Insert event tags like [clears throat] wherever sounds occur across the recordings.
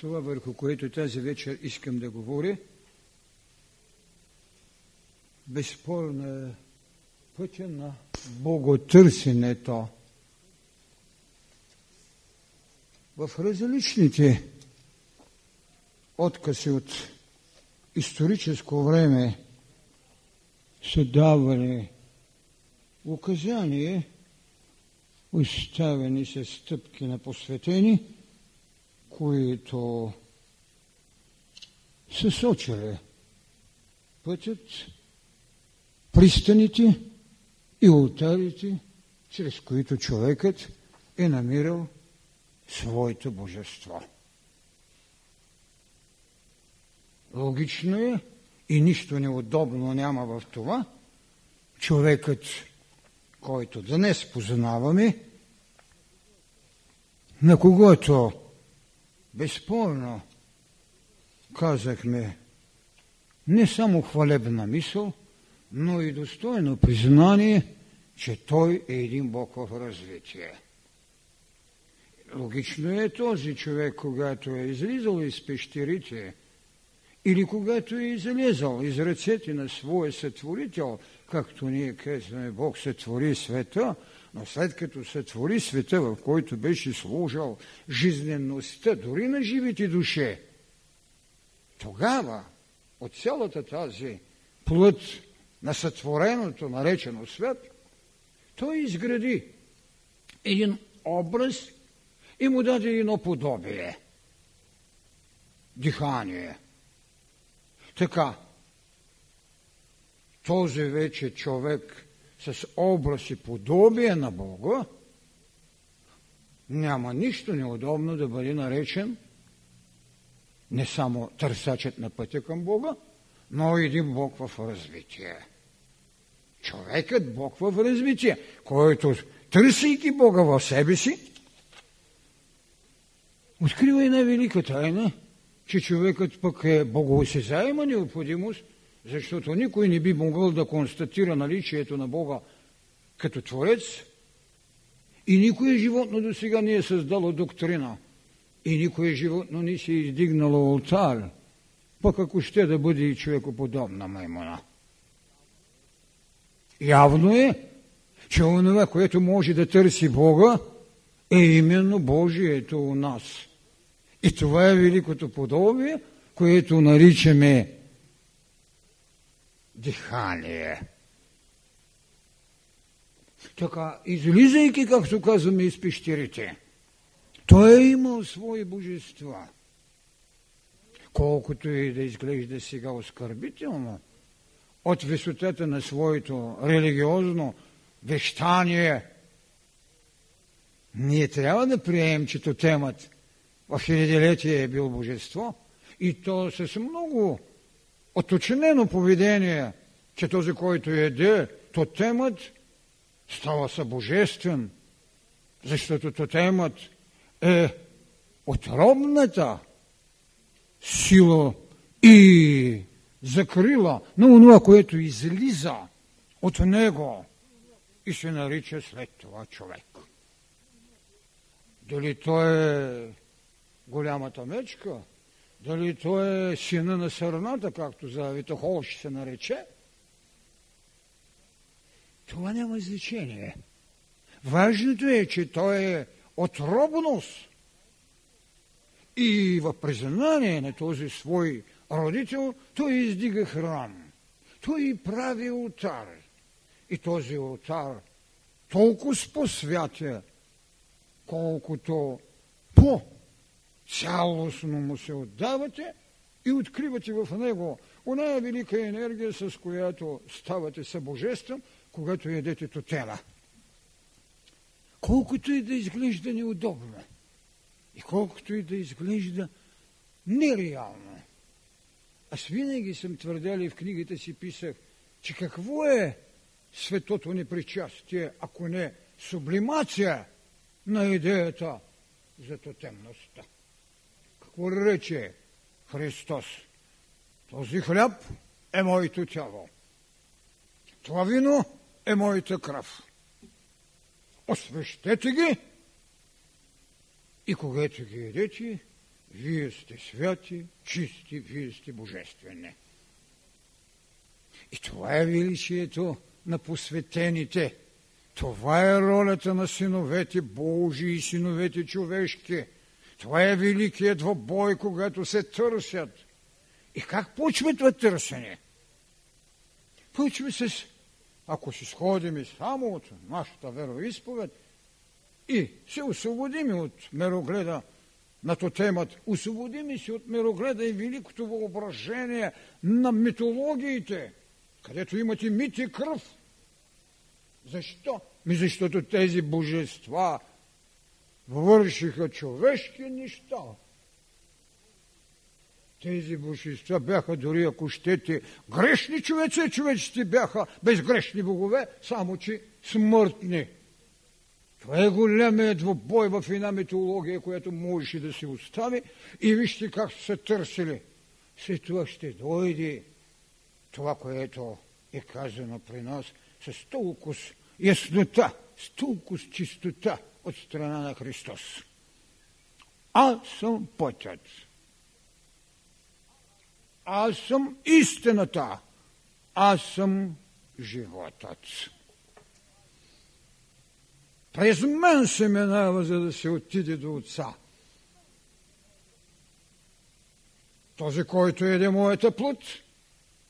това върху което тази вечер искам да говоря, безспорно е пътя на боготърсенето. В различните откази от историческо време са давали указания, оставени се стъпки на посветени, които са сочили пътят, пристаните и ултарите, чрез които човекът е намирал своето божество. Логично е и нищо неудобно няма в това, човекът, който днес познаваме, на когото безспорно казахме не само хвалебна мисъл, но и достойно признание, че той е един Бог в развитие. Логично е този човек, когато е излизал из пещерите или когато е излезал из ръцете на своя сътворител, както ние казваме, Бог сътвори света, но след като сътвори света, в който беше служил жизнеността, дори на живите душе, тогава от цялата тази плът на сътвореното, наречено свет, той изгради един образ и му даде едно подобие. Дихание. Така, този вече човек с образ и подобие на Бога, няма нищо неудобно да бъде наречен не само търсачът на пътя към Бога, но и един Бог в развитие. Човекът Бог в развитие, който търсейки Бога в себе си, открива една велика тайна, че човекът пък е богоосезаема необходимост, защото никой не би могъл да констатира наличието на Бога като Творец и никое животно до сега не е създало доктрина и никое животно не си е издигнало алтар, пък ако ще да бъде и човекоподобна маймона. Явно е, че онова, което може да търси Бога, е именно Божието у нас. И това е великото подобие, което наричаме дихание. Така, излизайки, както казваме, из пещерите, той е имал свои божества. Колкото и да изглежда сега оскърбително, от висотата на своето религиозно вещание, ние трябва да приемем, че тотемът в хилядилетие е бил божество и то с много оточнено поведение, че този, който еде тотемът, става събожествен, защото тотемът е отробната сила и закрила на онова, което излиза от него и се нарича след това човек. Дали той е голямата мечка, дали той е сина на сърната, както за Витохолш се нарече, това няма значение. Важното е, че той е отробност. И в признание на този свой родител, той издига храм. Той прави ултар. И този ултар толкова посвятя, колкото по цялостно му се отдавате и откривате в него оная велика енергия, с която ставате събожествен, когато ядете тотела. Колкото и да изглежда неудобно и колкото и да изглежда нереално. Аз винаги съм твърдел и в книгите си писах, че какво е светото непричастие, ако не сублимация на идеята за тотемността. Рече Христос? Този хляб е моето тяло. Това вино е моята кръв. Освещете ги и когато ги едете, Вие сте святи, чисти, вие сте божествени. И това е величието на посветените. Това е ролята на синовете Божии и синовете човешки. Това е великият двобой, когато се търсят. И как почва това търсене? Почва с, ако си сходим само от нашата вероисповед и се освободим от мерогледа на тотемът, освободим се от мерогледа и великото въображение на митологиите, където имате мит и кръв. Защо? Ми защото тези божества вършиха човешки неща. Тези божества бяха дори, ако щете, грешни човеци, човеците бяха безгрешни богове, само че смъртни. Това е големият двобой в една митология, която можеше да се остави и вижте как са търсили. След това ще дойде това, което е казано при нас с толкова яснота, с толкова чистота от страна на Христос. Аз съм пътят. Аз съм истината. Аз съм животът. През мен се минава, за да се отиде до Отца. Този, който еде моята плът,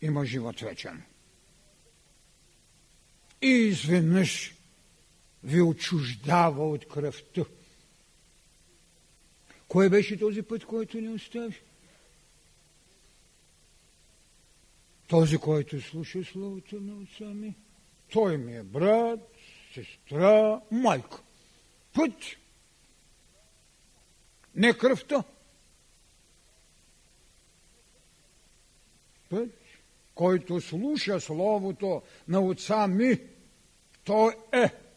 има живот вечен. И изведнъж ви отчуждава от кръвта. Кой беше този път, който ни остави? Този, който слуша Словото на отца ми. Той ми е брат, сестра, майка. Път. Не кръвта. Път, който слуша Словото на отца ми, той е.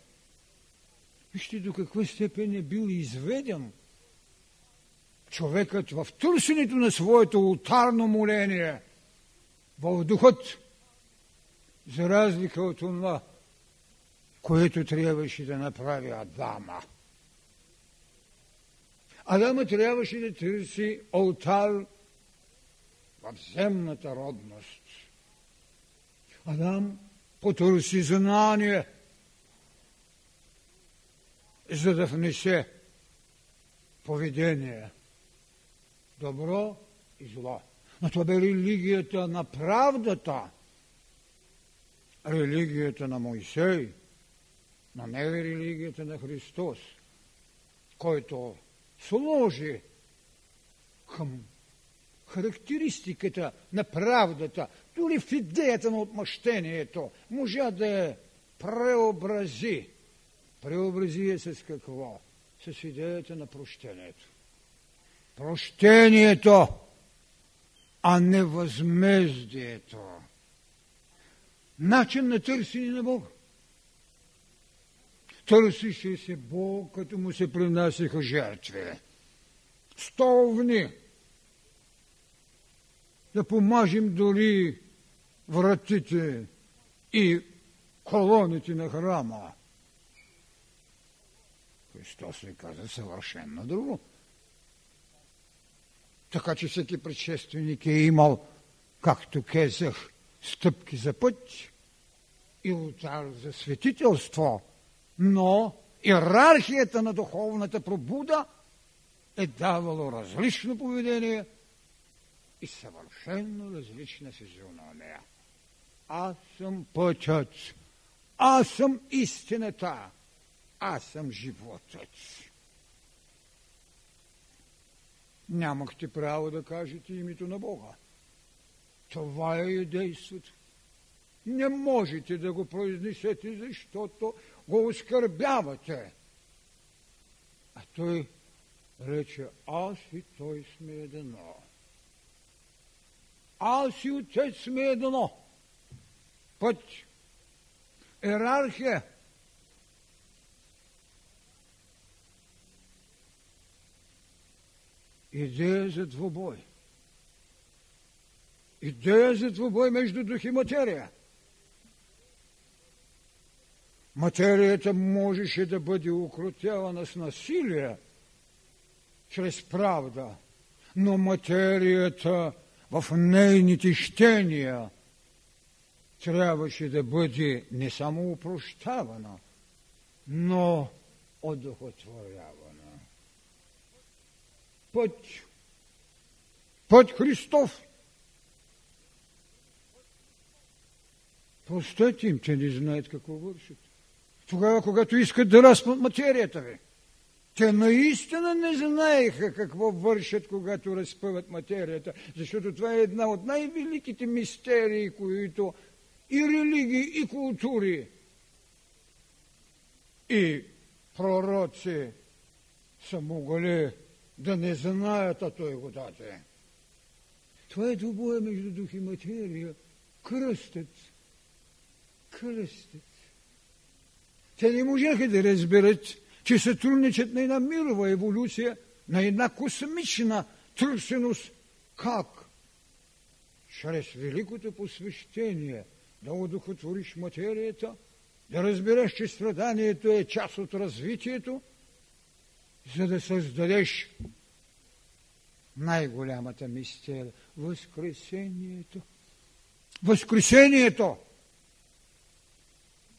Вижте до каква степен е бил изведен човекът в търсенето на своето ултарно моление, в духът, за разлика от това, което трябваше да направи Адама. Адама трябваше да търси алтар в земната родност. Адам потърси знание, за да внесе поведение добро и зло. Но това бе религията на правдата, религията на Моисей – но не е религията на Христос, който сложи към характеристиката на правдата, дори в идеята на отмъщението, можа да я преобрази. Преобрази я с какво? С идеята на прощението. Прощението, а не възмездието. Начин на търсене на Бога. Търсише се Бог, като му се принасяха жертви. Столвни. Да помажем дори вратите и колоните на храма. Христос ли каза съвършенно друго. Така че всеки предшественик е имал, както казах, стъпки за път и ултар за светителство – но иерархията на духовната пробуда е давало различно поведение и съвършенно различна физиономия. Аз съм пътят, аз съм истината, аз съм животът. Нямахте право да кажете името на Бога. Това е действото. Не можете да го произнесете, защото го оскърбявате. А той рече, аз и той сме едно. Аз и отец сме едно. Път. Ерархия. Идея за двубой. Идея за двубой между дух и материя – Материята можеше да бъде укротявана с насилие, чрез правда, но материята в нейните щения трябваше да бъде не само упрощавана, но одухотворявана. Път, път Христов. Простете им, че не знаят какво вършат. Тогава, когато искат да разпнат материята ви. Те наистина не знаеха какво вършат, когато разпъват материята, защото това е една от най-великите мистерии, които и религии, и култури, и пророци са могли да не знаят, а той го даде. Това е двубоя между дух и материя. Кръстът. Кръстът. Те не можеха да разберат, че сътрудничат на една мирова еволюция, на една космична търсеност. Как? Чрез великото посвещение да удохотвориш материята, да разбереш, че страданието е част от развитието, за да създадеш най-голямата мистерия – Възкресението. Възкресението!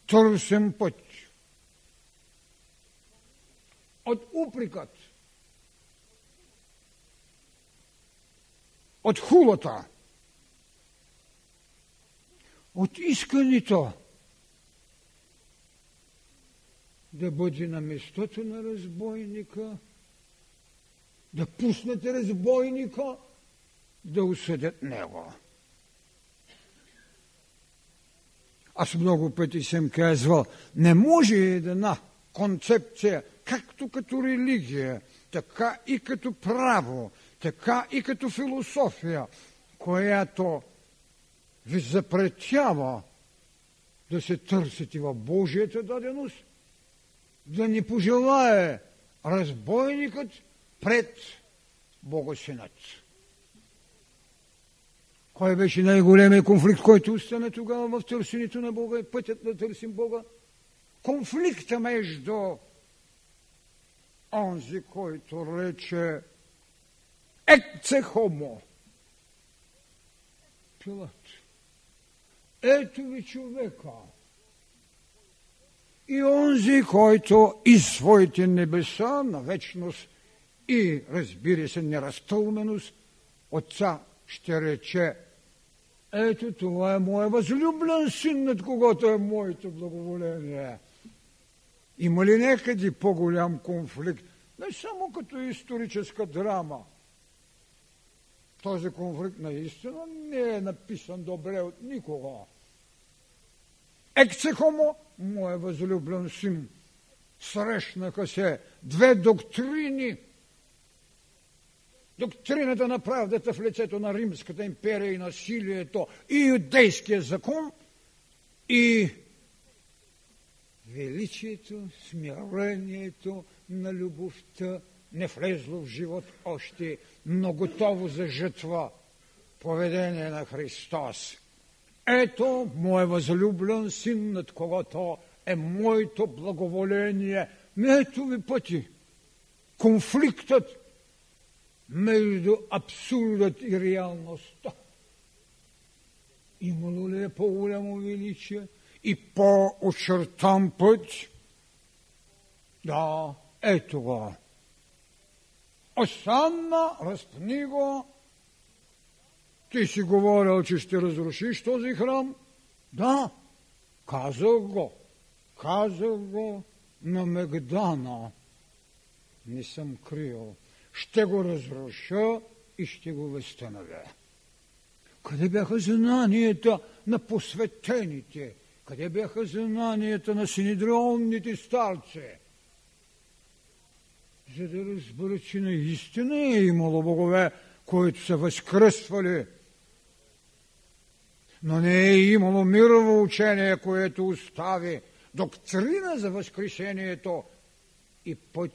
Търсим път от упрекът, от хулата, от искането да бъде на местото на разбойника, да пуснете разбойника, да осъдят него. Аз много пъти съм казвал, не може една концепция както като религия, така и като право, така и като философия, която ви запретява да се търсите в Божията даденост, да не пожелае разбойникът пред Богосинът. Кой беше най-големият конфликт, който остана тогава в търсенето на Бога, пътят да търсим Бога? Конфликта между онзи, който рече екце хомо. Пилат. Ето ви човека. И онзи, който из своите небеса на вечност и, разбира се, неразтълменост, Отца ще рече, ето това е моя възлюблен син, над когото е моето благоволение. Има ли някъде по-голям конфликт? Не само като историческа драма. Този конфликт наистина не е написан добре от никого. Ексехомо, моя възлюблен син, срещнаха се две доктрини. Доктрината на правдата в лицето на Римската империя и насилието и юдейския закон и величието, смирението на любовта не влезло в живот още, но готово за жътва поведение на Христос. Ето моят възлюблен син, над когото е моето благоволение. Ето ви пъти. Конфликтът между абсурдът и реалността. Имало ли е по-голямо величие? и по-очертан път. Да, ето го. Остана, разпни го. Ти си говорил, че ще разрушиш този храм. Да, казах го. Казах го на Мегдана. Не съм крил. Ще го разруша и ще го възстановя. Къде бяха знанията на посветените? Къде бяха знанията на синедрионните старци? За да разберат, че наистина е имало богове, които са възкръствали. Но не е имало мирово учение, което остави доктрина за възкрешението и път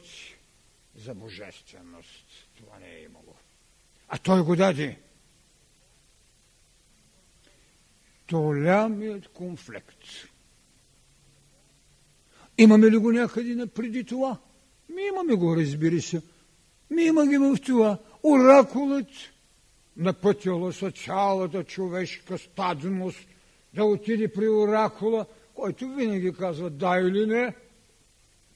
за божественост. Това не е имало. А той го даде. голямият конфликт. Имаме ли го някъде преди това? Ми имаме го, разбира се. Ми имаме в това. оракулът напътила са цялата човешка стадност да отиде при оракула, който винаги казва да или не,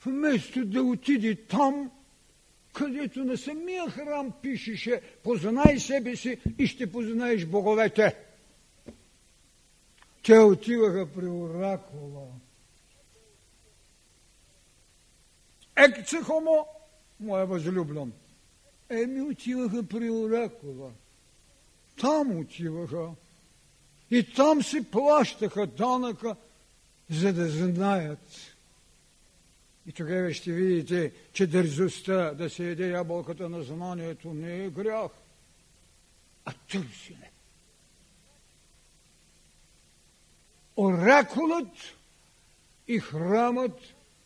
вместо да отиде там, където на самия храм пишеше познай себе си и ще познаеш боговете. Те отиваха при оракула. Екце хомо, моя възлюблен. Еми отиваха при оракула. Там отиваха. И там си плащаха данъка, за да знаят. И тогава ще видите, че дързостта да се еде ябълката на знанието не е грях, а търсене. Оракулът и храмът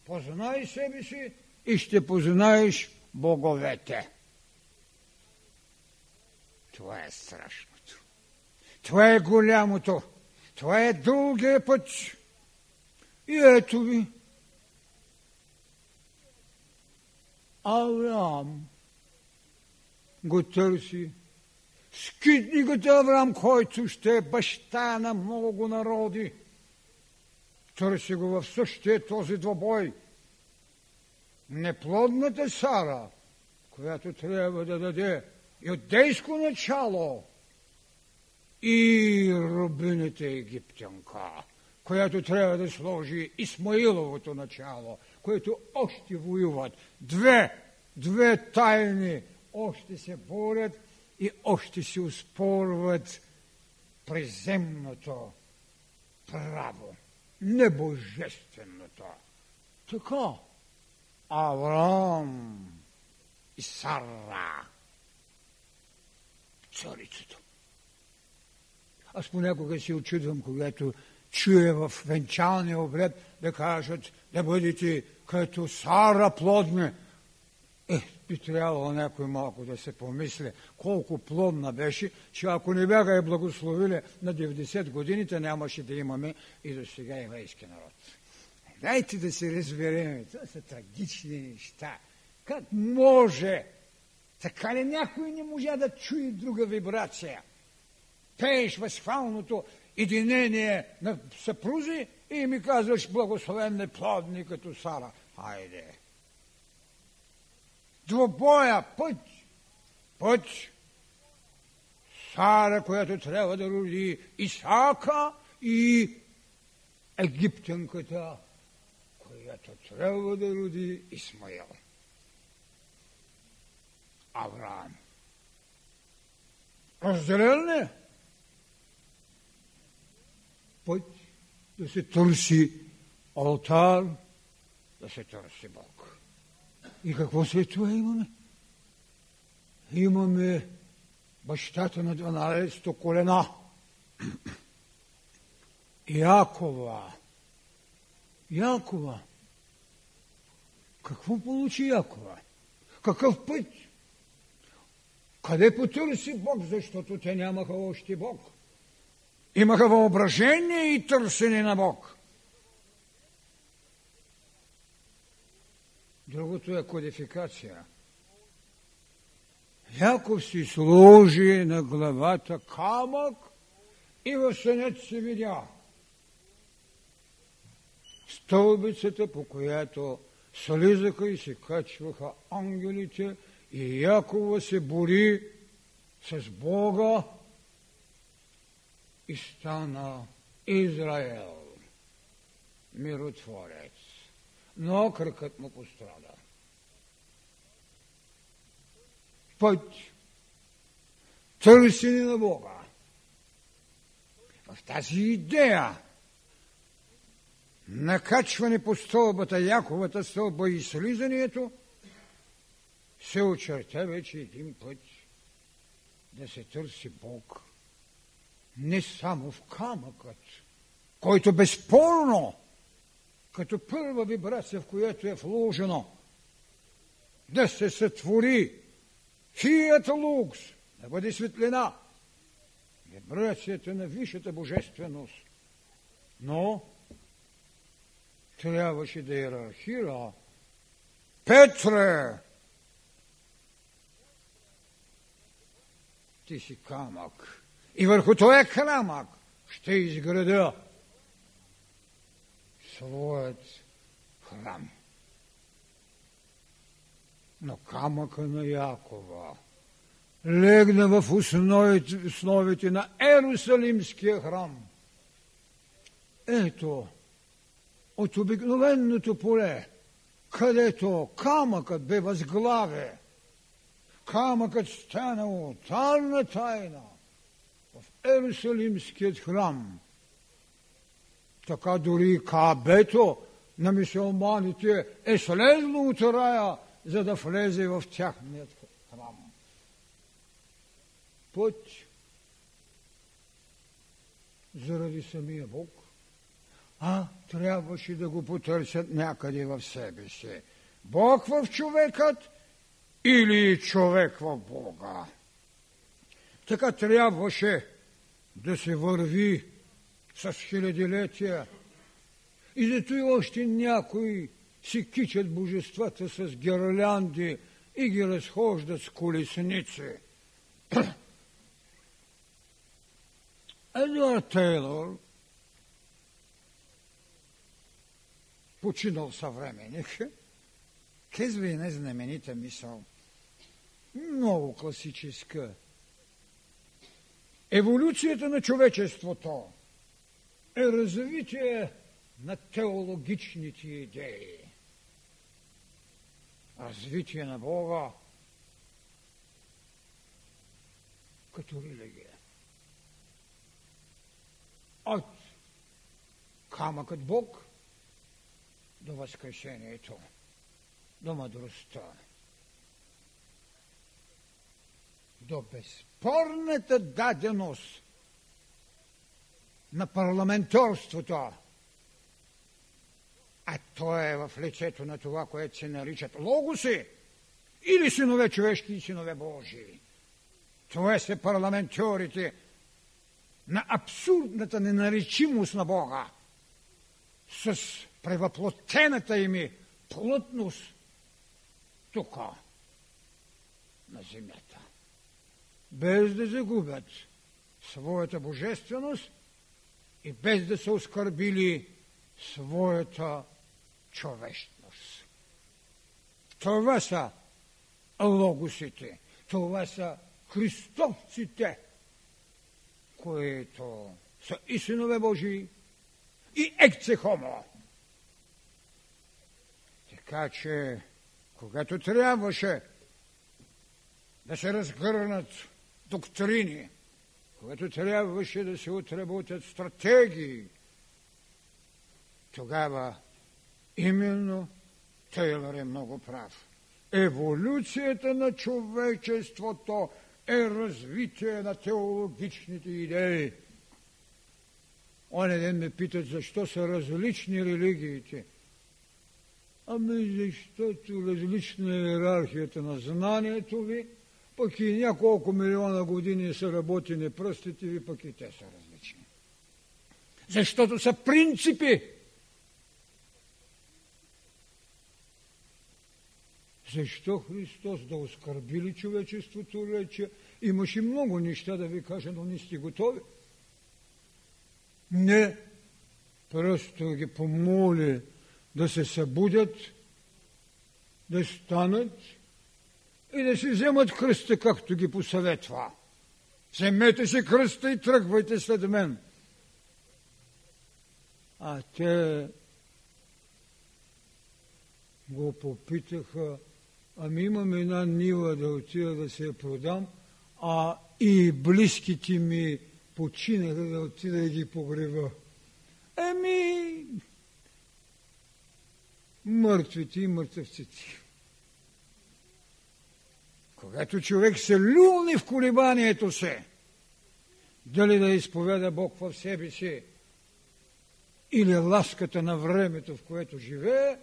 познай себе си и ще познаеш боговете. Това е страшното. Това е голямото. Това е дългия път. И ето ви. Авраам го търси. Скитникът Авраам, който ще е баща на много народи. Търси го в същия този двобой. Неплодната Сара, която трябва да даде юдейско начало и рубината египтянка, която трябва да сложи Исмаиловото начало, което още воюват. Две, две тайни още се борят и още се успорват приземното право, небожественото. Така, Авраам и Сара царицата. Аз понякога се очудвам, когато чуя в венчалния обред да кажат да бъдете като Сара плодни. Е, би трябвало някой малко да се помисли колко плодна беше, че ако не бяха я благословили на 90 годините, нямаше да имаме и до сега еврейски народ. Дайте да се разберем. Това са трагични неща. Как може така ли някой не можа да чуе друга вибрация? Пееш възхвалното единение на съпрузи и ми казваш благословен плодни като Сара. Хайде! Двобоя, път, път. Сара, която трябва да роди Исака и египтянката, която трябва да роди Исмаил. Авраам. Разделен ли? Път да се търси алтар, да се търси Бог. И какво след това имаме? Имаме бащата на 12-то колена. [clears throat] Якова. Якова. Какво получи Якова? Какъв път? Къде потърси Бог, защото те нямаха още Бог? Имаха въображение и търсене на Бог. Другото е кодификация. Яков си сложи на главата камък и в сънят се видя стълбицата, по която слизаха и се качваха ангелите и Якова се бори с Бога и стана Израел, миротворец. Но кръкът му пострада. Път, търсене на Бога. В тази идея накачване по стълбата, Яковата стълба и слизането – се очерта вече един път да се търси Бог не само в камъкът, който безспорно, като първа вибрация, в която е вложено, да се сътвори фият лукс, да бъде светлина, вибрацията на висшата божественост. Но трябваше да иерархира Петре, ти си камък. И върху този камък ще изграда своят храм. Но камъка на Якова легна в основите, на Ерусалимския храм. Ето, от обикновеното поле, където камъкът бе възглаве, камъкът станал тайна тайна в Ерусалимският храм. Така дори кабето на мисулманите е слезло от рая, за да влезе в тяхният храм. Път заради самия Бог, а трябваше да го потърсят някъде в себе си. Бог в човекът или човек в Бога. Така трябваше да се върви с хилядилетия. И зато и още някои си кичат божествата с гирлянди и ги разхождат с колесници. [clears throat] Едуард Тейлор, починал съвременник, казва и знаменита мисъл, много класическа. Еволюцията на човечеството е развитие на теологичните идеи. Развитие на Бога като религия. От камъкът Бог до възкрешението, до мъдростта, до безспорната даденост на парламенторството, а то е в лицето на това, което се наричат логоси, или синове човешки и синове Божии. Това са парламентьорите на абсурдната ненаречимост на Бога с превъплотената ими плътност тук, на земята. Без да загубят своята божественост и без да са оскърбили своята човечност. Това са логосите, това са христовците, които са и синове Божии, и екце хомо. Така че, когато трябваше да се разгърнат доктрини, когато трябваше да се отработят стратегии, тогава именно Тейлър е много прав. Еволюцията на човечеството е развитие на теологичните идеи. Оня ден ме питат, защо са различни религиите. Ами защото различна е иерархията на знанието ви, пък и няколко милиона години са работени пръстите ви, пък и те са различни. Защото са принципи. Защо Христос да оскърбили човечеството рече? Имаше много неща да ви кажа, но не сте готови. Не, просто ги помоли да се събудят, да станат и да си вземат кръста, както ги посъветва. Вземете си кръста и тръгвайте след мен. А те го попитаха, ами имам една нива да отида да се я продам, а и близките ми починаха да отида да ги погреба. Еми, мъртвите и мъртвците. Когато човек се люлни в колебанието се, дали да изповеда Бог в себе си, или ласката на времето, в което живее,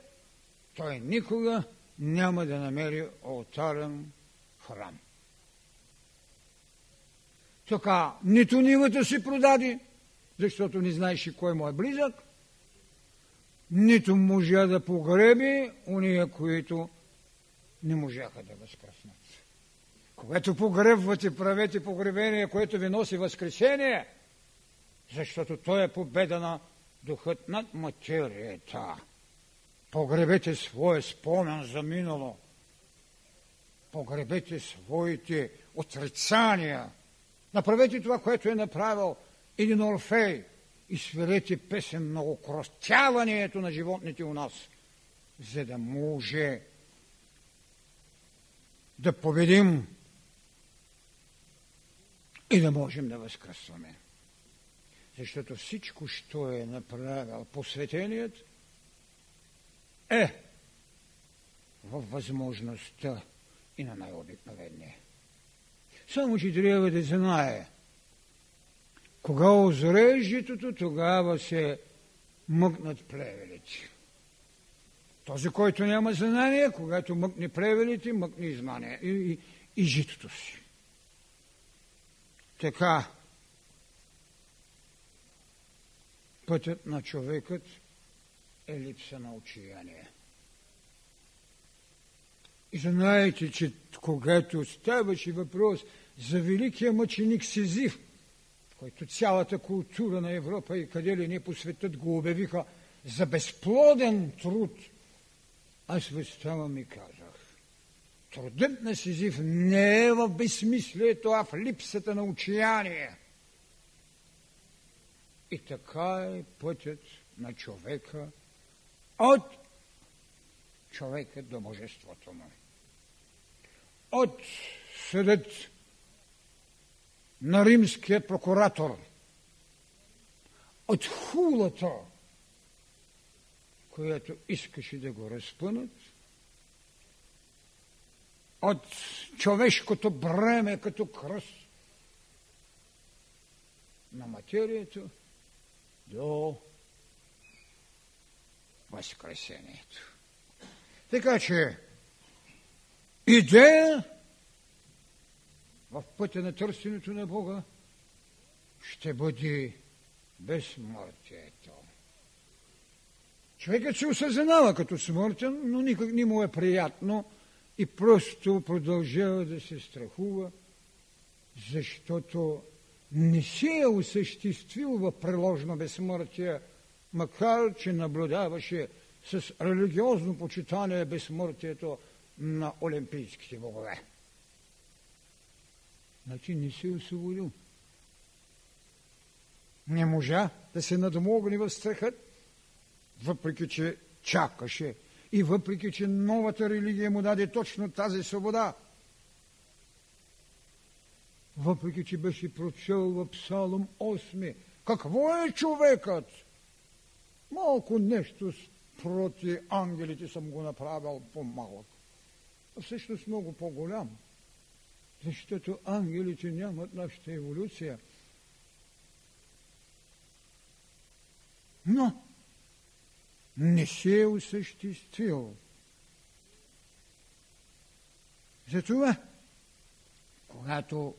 той никога няма да намери алтарен храм. Така, нито нивата си продади, защото не знаеше кой му е близък, нито можа да погреби уния, които не можаха да възкръснат. Когато погребвате, правете погребение, което ви носи възкресение, защото то е победа на духът над материята. Погребете своя спомен за минало. Погребете своите отрицания. Направете това, което е направил един Орфей и свирете песен на окростяването на животните у нас, за да може да победим и да можем да възкръсваме. Защото всичко, що е направил посветеният, е във възможността и на най-обикновения. Само, че трябва да знае, кога озре тогава се мъкнат плевелите. Този, който няма знание, когато мъкне плевелите, мъкне и знание и, и, и житото си. Така, пътят на човекът е липса на отчаяние. И знаете, че когато ставаше въпрос за великия мъченик Сизив, който цялата култура на Европа и къде ли не по светът го обявиха за безплоден труд, аз възставам и казах, трудът на Сизив не е в безсмислието, а в липсата на учияние. И така е пътят на човека от човека до божеството му. От съдът на римския прокуратор, от хулата, която искаше да го разпънат, от човешкото бреме като кръст на материята до възкресението. Така че идея в пътя на търсенето на Бога ще бъде безсмъртието. Човекът се осъзнава като смъртен, но никак не му е приятно и просто продължава да се страхува, защото не се е осъществил в приложно безсмъртие, макар че наблюдаваше с религиозно почитание безсмъртието на олимпийските богове. Значи не се освободил. Не можа да се надмогне в страхът, въпреки че чакаше и въпреки че новата религия му даде точно тази свобода. Въпреки че беше прочел в Псалом 8. Какво е човекът? Малко нещо проти ангелите съм го направил по-малък. А всъщност много по-голям. Защото ангелите нямат нашата еволюция. Но не се е осъществил. Затова, когато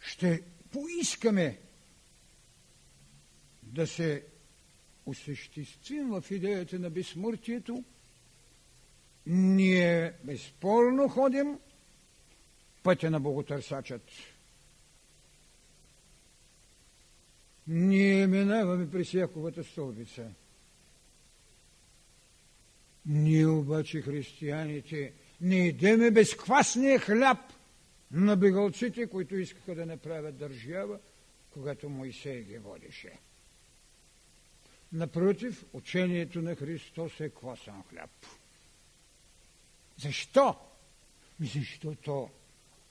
ще поискаме да се осъществим в идеята на безсмъртието, ние безспорно ходим пътя на боготърсачът. Ние минаваме през Яковата столбица. Ние обаче, християните, не идеме безквасния хляб на бегалците, които искаха да направят държава, когато Моисей ги водеше. Напротив, учението на Христос е квасен хляб. Защо? Защото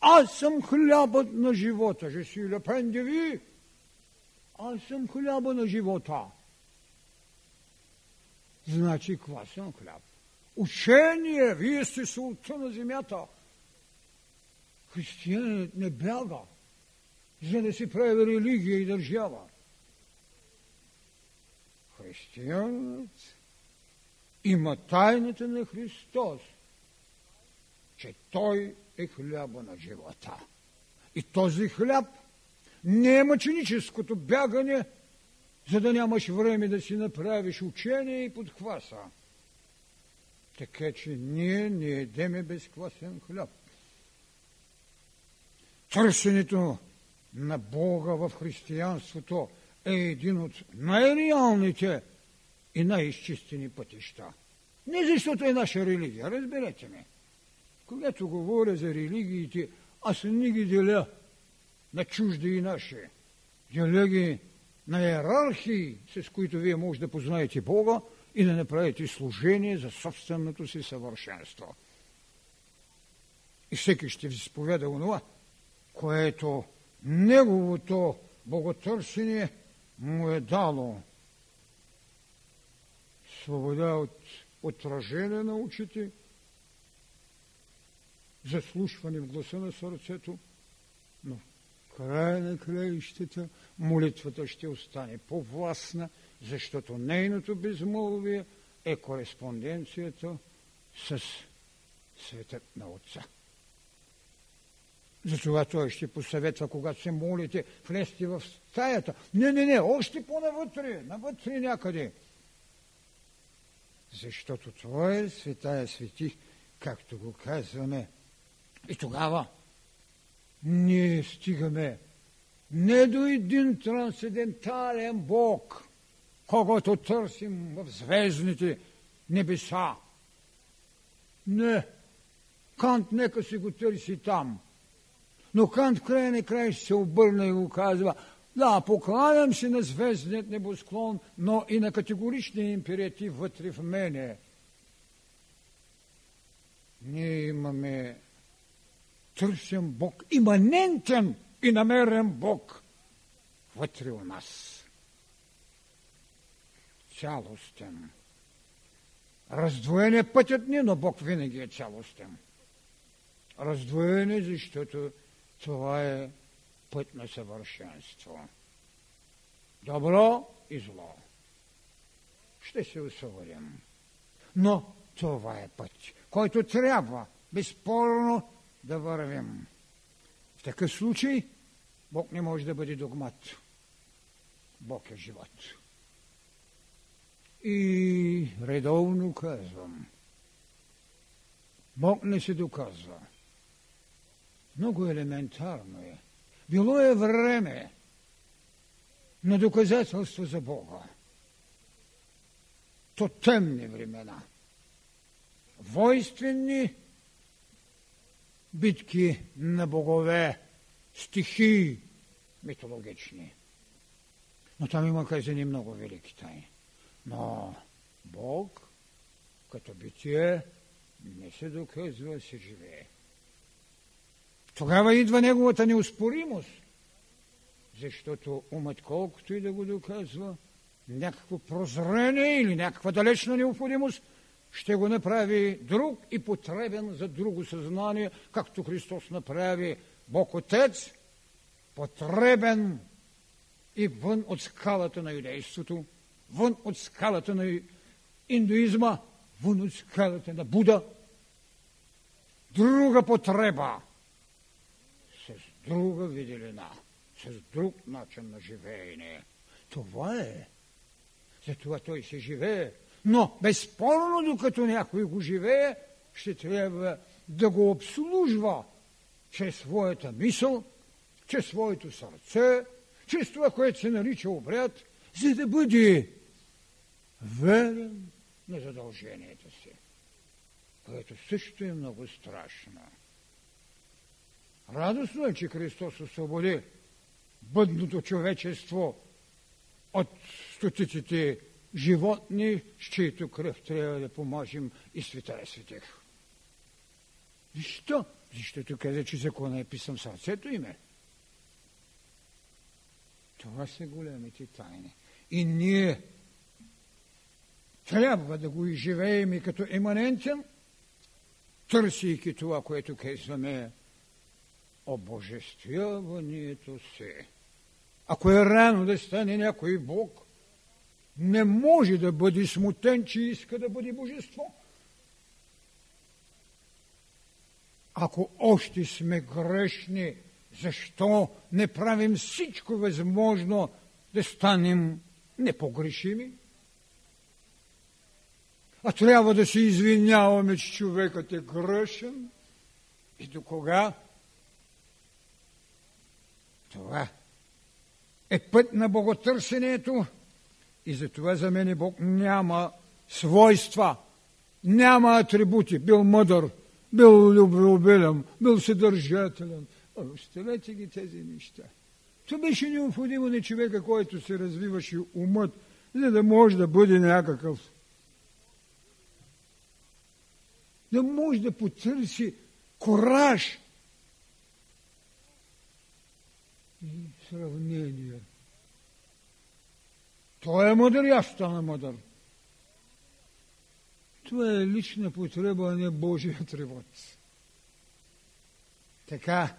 аз съм хлябът на живота. Je suis le pain de vie. Аз съм хляба на живота. Значи квасен хляб. Учение, вие сте солта на земята. Християнът не бяга, за да си прави религия и държава. Християнът има тайната на Христос, че Той е хляба на живота. И този хляб не е мъченическото бягане, за да нямаш време да си направиш учение и подхваса. Така че ние не едеме безквасен хляб. Търсенето на Бога в християнството е един от най-реалните и най-изчистени пътища. Не защото е наша религия, разберете ме. Когато говоря за религиите, аз не ги деля на чужди и наши. Деля ги на иерархии, с които вие може да познаете Бога и да направите служение за собственото си съвършенство. И всеки ще ви споведа онова, което неговото боготърсение му е дало. Свобода от отражение на очите, заслушване в гласа на сърцето, края на краищата молитвата ще остане по-властна, защото нейното безмолвие е кореспонденцията с светът на Отца. Затова той ще посъветва, когато се молите, влезте в стаята. Не, не, не, още по-навътре, навътре някъде. Защото това е светая свети, както го казваме. И тогава ние стигаме не до един трансцендентален Бог, когато търсим в звездните небеса. Не. Кант нека си го търси там. Но Кант в края на края ще се обърна и го казва, да, покланям се на звездният небосклон, но и на категоричния императив вътре в мене. Ние имаме търсен Бог, иманентен и намерен Бог вътре у нас. Цялостен. Раздвоен е пътят ни, но Бог винаги е цялостен. Раздвоен е, защото това е път на съвършенство. Добро и зло. Ще се усъвърим. Но това е път, който трябва безспорно да вървим. В такъв случай Бог не може да бъде догмат. Бог е живот. И редовно казвам, Бог не се доказва. Много елементарно е. Било е време на доказателство за Бога. То темни времена. Войствени битки на богове, стихии митологични. Но там има казани много велики тайни. Но Бог, като битие, не се доказва, се живее. Тогава идва неговата неуспоримост, защото умът колкото и да го доказва, някакво прозрение или някаква далечна необходимост ще го направи друг и потребен за друго съзнание, както Христос направи Бог Отец, потребен и вън от скалата на юдейството, вън от скалата на индуизма, вън от скалата на Буда. Друга потреба – с друга виделина, с друг начин на живеене. Това е. Затова той се живее. Но безспорно, докато някой го живее, ще трябва да го обслужва чрез своята мисъл, чрез своето сърце, чрез това, което се нарича обряд, за да бъде верен на задълженията си, което също е много страшно. Радостно е, че Христос освободи бъдното човечество от стотиците животни, с чието кръв трябва да помажем и света е светех. Защо? Защото каза, че закона е писан в сърцето име. Това са големите тайни. И ние трябва да го изживеем и като иманентен, търсейки това, което казваме обожествяването се. Ако е рано да стане някой Бог, не може да бъде смутен, че иска да бъде божество. Ако още сме грешни, защо не правим всичко възможно да станем непогрешими? А трябва да се извиняваме, че човекът е грешен. И до кога? Това е път на боготърсенето и затова за мен Бог няма свойства, няма атрибути. Бил мъдър, бил любвеобилен, бил съдържателен. Оставете ги тези неща. Това беше необходимо на човека, който се развиваше умът, за да може да бъде някакъв. Да може да потърси кораж и сравнение. Той е мъдър и аз стана мъдър. Това е лична потреба, а не Божия тревод. Така,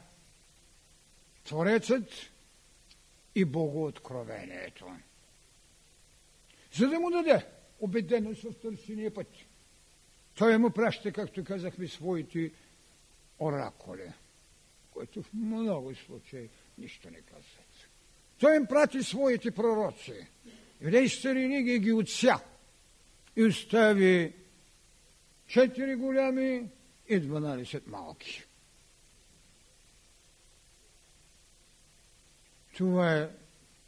Творецът и Богооткровението. За да му даде убеденост в търсения път. Той му праща, както казахме, своите оракули, които в много случаи нищо не казват. Той им прати своите пророци. Еврейската религия ги отся и остави четири голями и 12 малки. Това е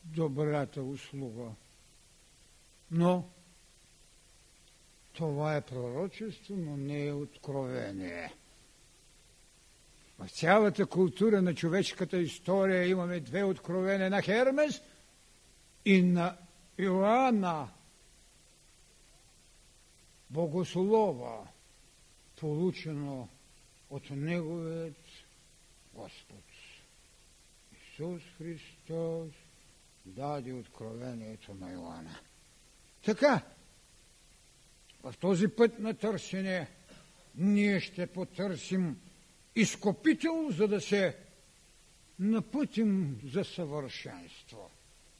добрата услуга. Но това е пророчество, но не е откровение. В цялата култура на човешката история имаме две откровения на Хермес и на Иоанна, богослова, получено от Неговият Господ. Исус Христос даде откровението на Иоанна. Така, в този път на търсене ние ще потърсим изкупител, за да се напътим за съвършенство.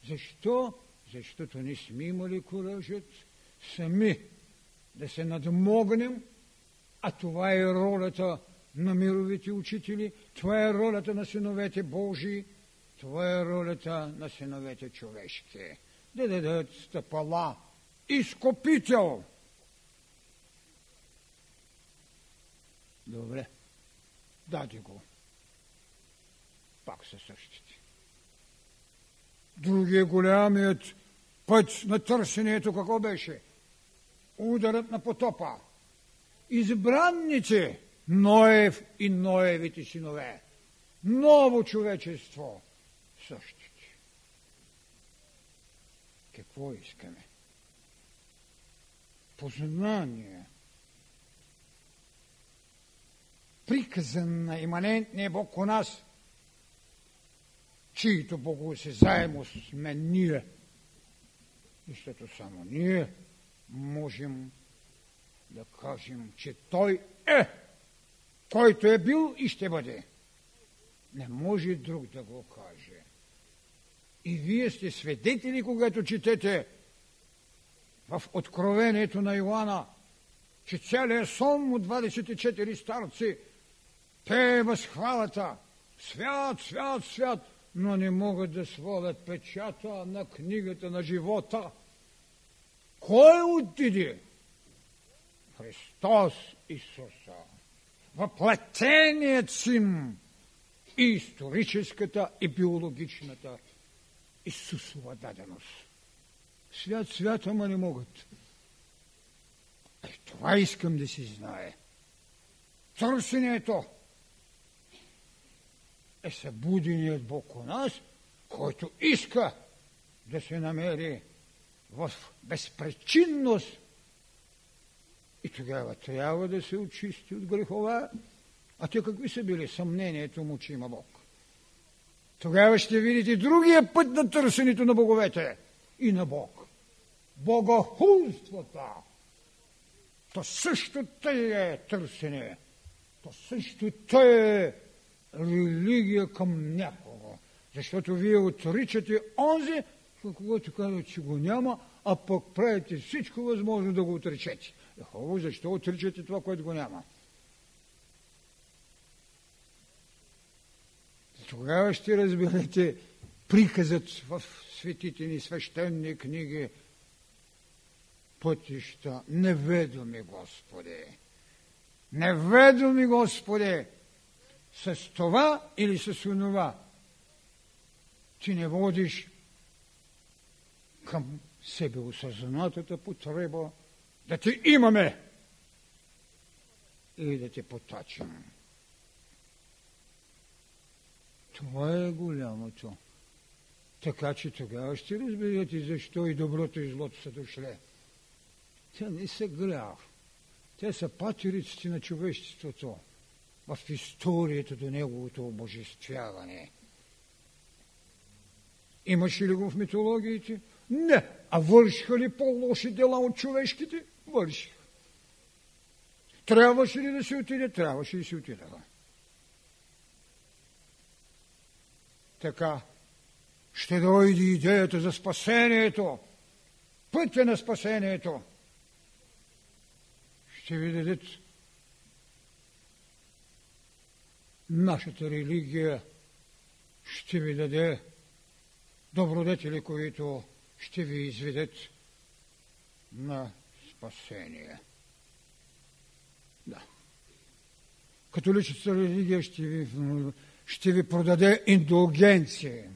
Защо? Защото не сме имали коражът сами да се надмогнем, а това е ролята на мировите учители, това е ролята на синовете Божии, това е ролята на синовете човешки. Да дадат стъпала, изкупител. Добре, даде го. Пак са същите. Другия голямият път на търсенето какво беше? Ударът на потопа. Избранните Ноев и Ноевите синове. Ново човечество. Същите. Какво искаме? Познание. Приказан на иманентния Бог у нас, чието богосезаемост сме ние – защото само ние можем да кажем, че Той е, който е бил и ще бъде. Не може друг да го каже. И вие сте свидетели, когато четете в Откровението на Иоанна, че целият сон от 24 старци те възхвалата. Свят, свят, свят но не могат да свалят печата на книгата на живота. Кой отиде? Христос Исуса. Въплатеният син и историческата и биологичната Исусова даденост. Свят, свят, ама не могат. Е, това искам да си знае. Търсенето е събуденият Бог у нас, който иска да се намери в безпричинност. И тогава трябва да се очисти от грехова. А те какви са били? Съмнението му, че има Бог. Тогава ще видите другия път на търсенето на боговете и на Бог. Богохулствата. То също тъй е търсене. То също тъй е религия към някого. Защото вие отричате онзи, когато казва, че го няма, а пък правите всичко възможно да го отричете. Е, хубаво, защо отричате това, което го няма? Тогава ще разберете приказът в светите ни свещени книги пътища. Неведоми, Господи! Неведоми, Господи! С това или с онова. ти не водиш към себе осъзнатата потреба да ти имаме и да те потачим. Това е голямото. Така че тогава ще разберете защо и доброто и злото са дошле. Те не са грях. Те са патериците на човечеството в историята до неговото обожествяване. Имаше ли го в митологиите? Не. А вършиха ли по-лоши дела от човешките? Вършиха. Трябваше ли да се отиде? Трябваше и се отидаха. Така ще дойде идеята за спасението, пътя на спасението. Ще ви дадат нашата религия, ще ви даде добродетели, които ще ви изведат на спасение. Да. Католическата религия ще ви, ще ви продаде индулгенция.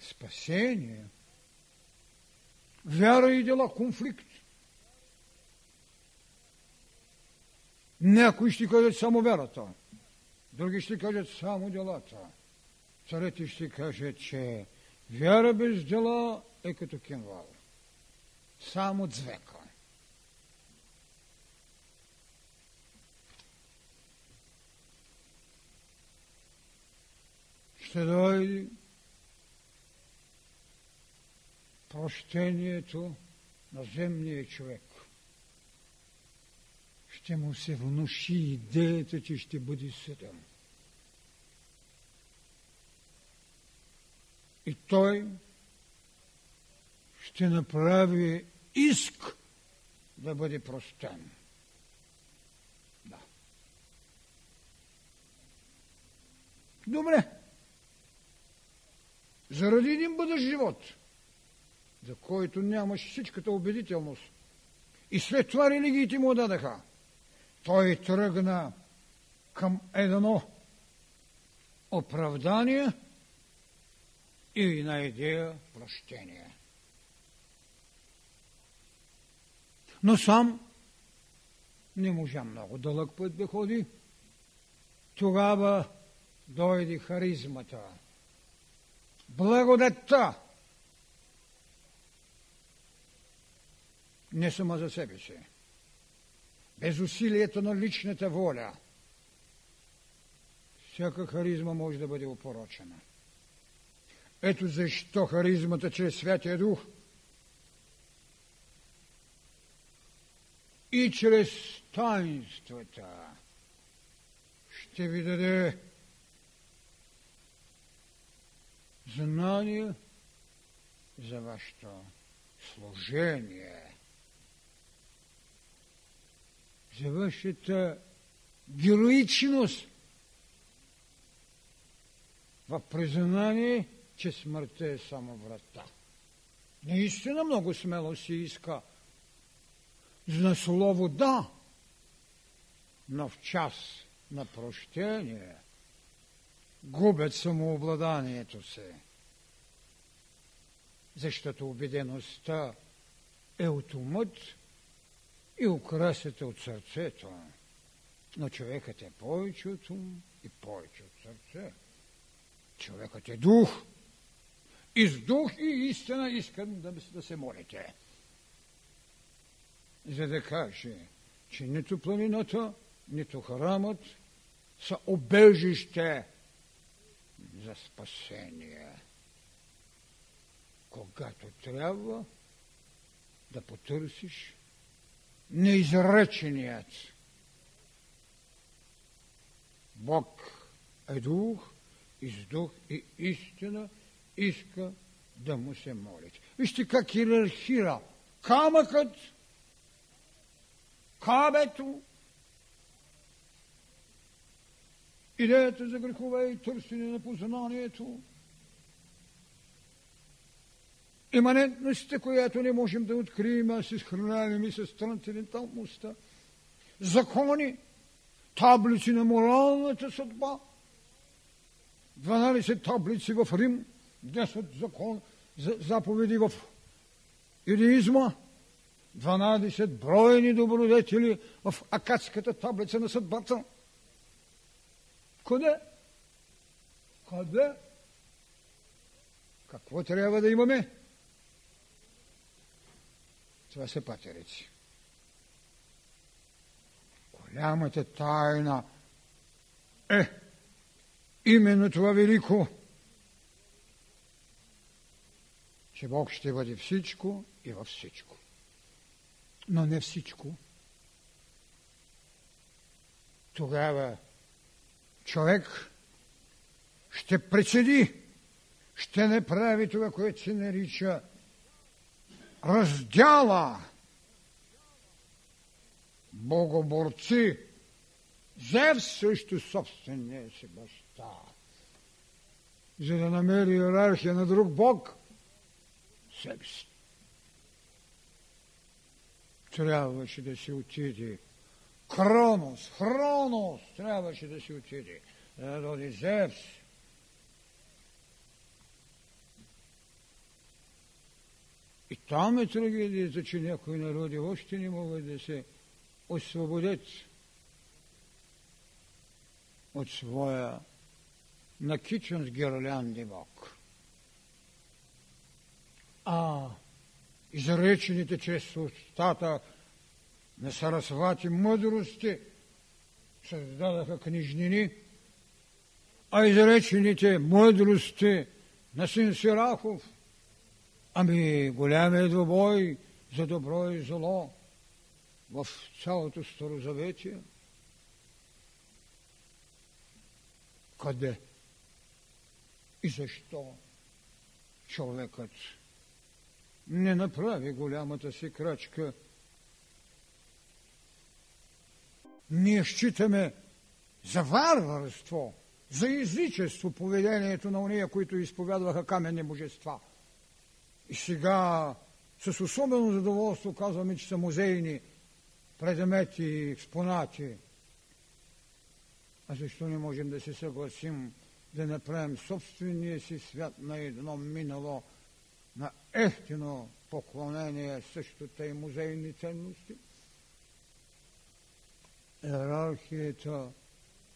Спасение. Вяра и дела, конфликт. Някои ще кажат само вярата, други ще кажат само делата. Царете ще каже, че вяра без дела е като кенвал. Само цвека. Ще дойде прощението на земния човек. Ще му се внуши идеята, че ще бъде съден. И той ще направи иск да бъде простен. Да. Добре. Заради един бъдещ живот, за който нямаш всичката убедителност. И след това религиите му дадаха. Той тръгна към едно оправдание – и на идея прощение. Но сам не можа много дълъг път да ходи. Тогава дойде харизмата, благодетта. Не само за себе си. Без усилието на личната воля. Всяка харизма може да бъде опорочена. Ето защо харизмата чрез Святия Дух и чрез таинствата ще ви даде знание за вашето служение, за вашата героичност. В признание че смъртта е само врата. Наистина много смело си иска. За слово да, но в час на прощение губят самообладанието се, защото убедеността е от умът и украсата от сърцето. Но човекът е повече от ум и повече от сърце. Човекът е дух – и с дух и истина искам да, да се молите. За да каже, че нито планината, нито храмът са обежище за спасение. Когато трябва да потърсиш неизреченият. Бог е дух, и с дух и истина – иска да му се молите. Вижте как иерархира. Камъкът, кабето, идеята за грехове и търсене на познанието, иманентността, която не можем да открием, а се схраняваме с трансценденталността, закони, таблици на моралната съдба, 12 таблици в Рим, 10 закон, заповеди в юдеизма, 12 бройни добродетели в акадската таблица на съдбата. Къде? Къде? Какво трябва да имаме? Това са патерици. Голямата тайна е именно това велико, че Бог ще бъде всичко и във всичко. Но не всичко. Тогава човек ще прецеди, ще не прави това, което се нарича раздяла богоборци, Зев също собствения си баща, за да намери иерархия на друг бог, себе си. Трябваше да се отиде. Кронос, Хронос трябваше да се отиде. Да доди Зевс. И там е трагедията, че някои народи още не могат да се освободят от своя накичен с гирлянди Бог. А изречените чрез устата на Сарасвати мъдрости създадаха книжнини, а изречените мъдрости на син Сирахов, ами голямия двобой за добро и зло в цялото Старозаветие – къде и защо човекът не направи голямата си крачка. Ние считаме за варварство, за езичество поведението на уния, които изповядваха каменни божества. И сега с особено задоволство казваме, че са музейни предмети и експонати – а защо не можем да се съгласим да направим собствения си свят на едно минало, на ефтино поклонение също и музейни ценности? Ерархията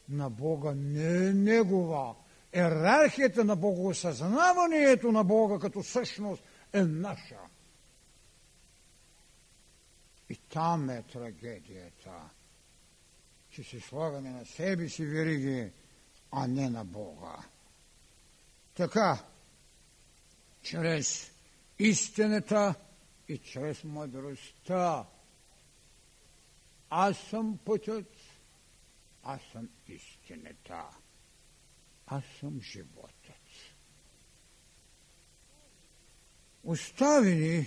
на Бога не е негова. Ерархията на богоосъзнаването на Бога като същност е наша. И там е трагедията че си слагаме на себе си вериги, а не на Бога. Така, чрез истината и чрез мъдростта. Аз съм пътят, аз съм истината, аз съм животът. Остави ни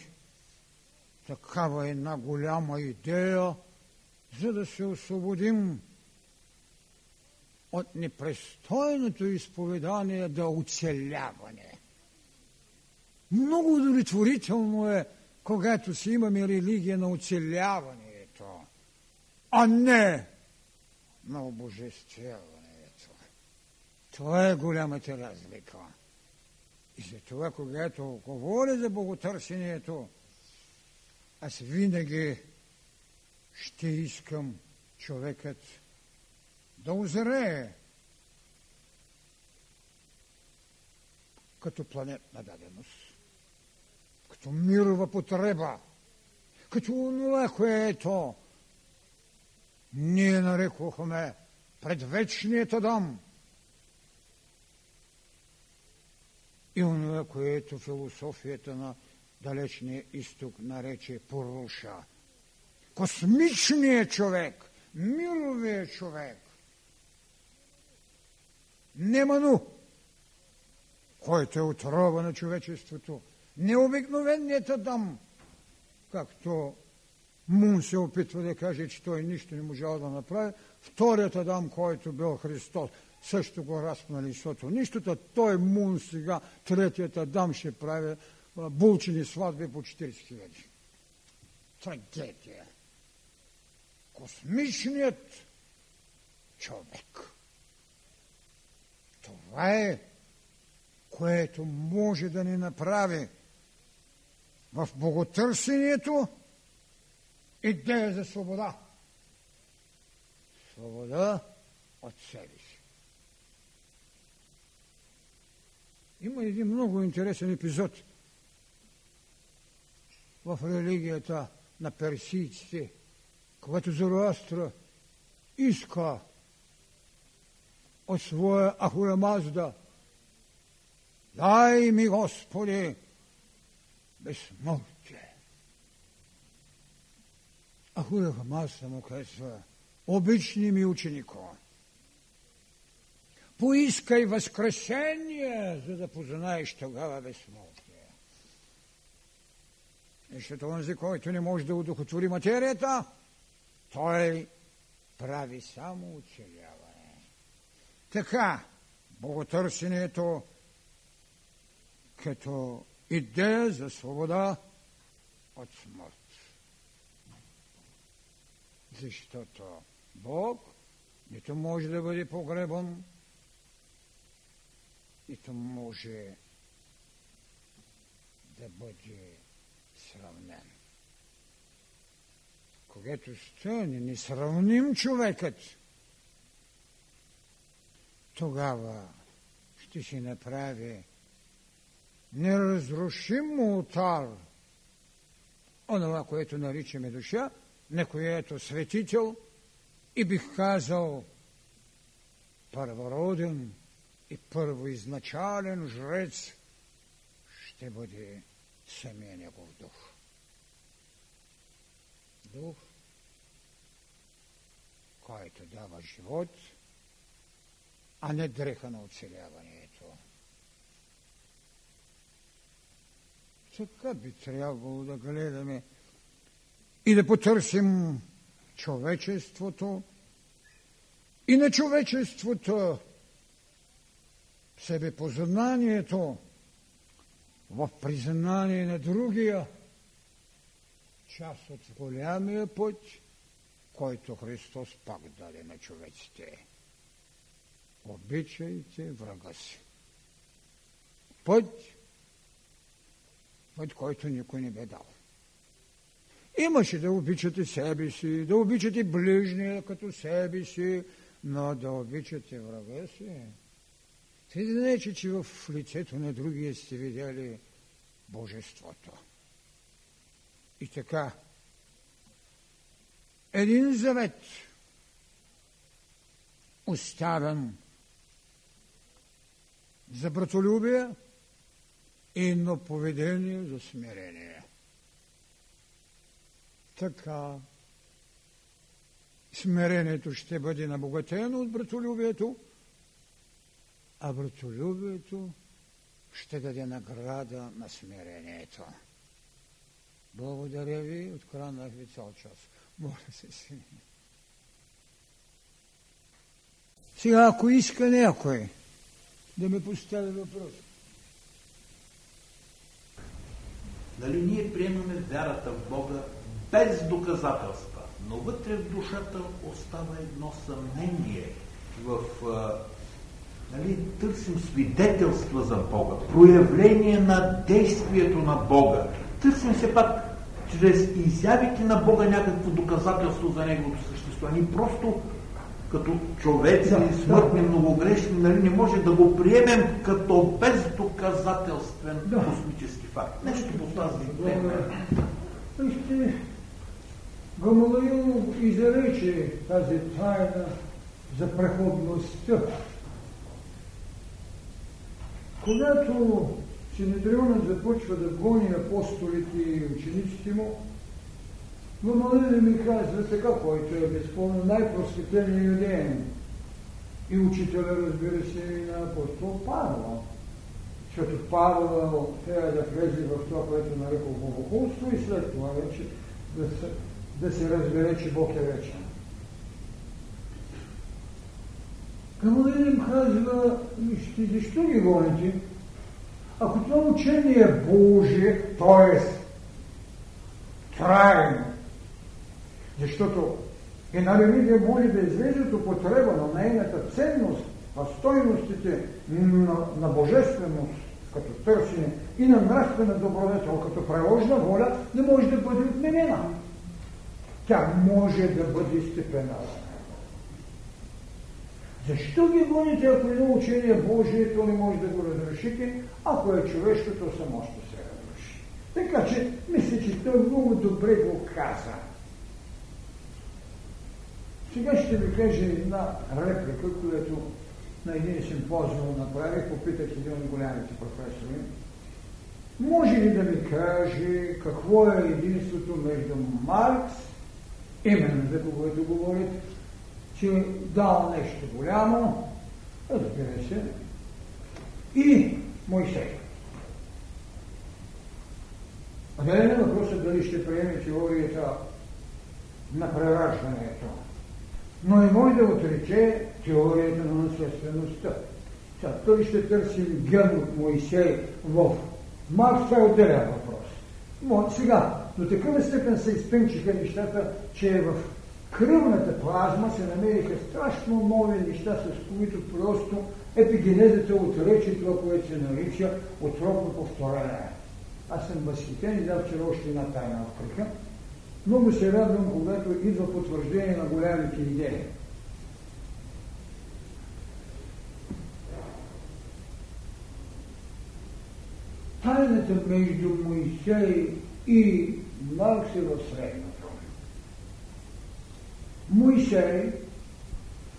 такава една голяма идея – за да се освободим от непрестойното изповедание да оцеляване. Много удовлетворително е, когато си имаме религия на оцеляването, а не на обожествяването. Това е голямата разлика. И за това, когато говоря за боготърсението, аз винаги ще искам човекът да озрее като планетна даденост, като мирова потреба, като онова, което ние нарекохме предвечният Адам и онова, което философията на далечния изток нарече поруша – космичният човек, мировият човек. Неману, който е отрова на човечеството, необикновеният Адам, както Мун се опитва да каже, че той нищо не можал да направи, вторият Адам, който бил Христос, също го разпнали, защото нищото, той Мун сега, третият Адам ще прави булчени сватби по 40 хиляди. Трагедия космичният човек. Това е, което може да ни направи в боготърсението идея за свобода. Свобода от себе си. Има един много интересен епизод в религията на персийците, когато Зороастра иска от своя Мазда дай ми, Господи, безсмъртие. Ахуя Мазда му казва, обични ми ученико, поискай възкресение, за да познаеш тогава безсмъртие. Защото онзи, който не може да удохотвори материята, той прави само оцеляване. Така, боготърсенето като идея за свобода от смърт. Защото Бог нито може да бъде погребан, нито може да бъде сравнен. Когато стане несравним човекът, тогава ще си направи неразрушим ултар, онова, което наричаме душа, на което светител и бих казал първороден и първоизначален жрец ще бъде самия негов дух дух, който дава живот, а не дреха на оцеляването. Така би трябвало да гледаме и да потърсим човечеството и на човечеството себепознанието в признание на другия – част от голямия път, който Христос пак даде на човеците. Обичайте врага си. Път, път, който никой не бе дал. Имаше да обичате себе си, да обичате ближния като себе си, но да обичате врага си. Те да не че, в лицето на другия сте видели Божеството. И така, един завет, оставен за братолюбие и едно поведение за смирение. Така смирението ще бъде набогатено от братолюбието, а братолюбието ще даде награда на смирението. Благодаря ви, откранах ви цял час. Моля се си. Сега, ако иска някой да ме постави въпрос. Нали ние приемаме вярата в Бога без доказателства, но вътре в душата остава едно съмнение в нали, търсим свидетелства за Бога, проявление на действието на Бога. Търсим се пак чрез изявите на Бога някакво доказателство за Неговото съществуване. просто като човеци, смъртни, да. многогрешни, нали, не може да го приемем като бездоказателствен да. космически факт. Нещо по тази тема. Вижте, Гамалаил изрече тази тайна за преходността. Когато Синедрионът започва да гони апостолите и учениците му, но Малина ми казва така, който е безспорно най-просветленият юдеен и учителя, разбира се, на апостол Павел. Защото Павел трябва да влезе в това, което нарекал богохулство и след това вече да се, да се разбере, че Бог е вечен. Камалин им казва, вижте, защо ги гоните? Ако това учение е Божие, т.е. трайно, защото една религия може да излезе от употреба на нейната ценност а стойностите на, на божественост като търсене и на нравствена добродетел като преложна воля не може да бъде отменена. Тя може да бъде степена. Защо ги гоните, ако е учение Божие, то не може да го разрешите, ако е човешко, то само ще се разруши. Така че, мисля, че той много добре го каза. Сега ще ви кажа една реплика, която на един симпозиум направих, попитах един от голямите професори. Може ли да ми каже какво е единството между Маркс, именно за когото говорите, че дал нещо голямо, разбира се, и Моисей. А дали не въпросът дали ще приеме теорията на прераждането, но и може да отрече теорията на наследствеността. Сега, той ще търси ген от Моисей в Марс, това е отделен въпрос. Но сега, до такава степен се изпънчиха нещата, че в кръвната плазма се намериха страшно нови неща, с които просто епигенезата отрече това, което се нарича отропно повторение. Аз съм възхитен и дал вчера още една тайна откриха. Много се радвам, когато идва потвърждение на голямите идеи. Тайната между Моисей и Маркс е в средното. Моисей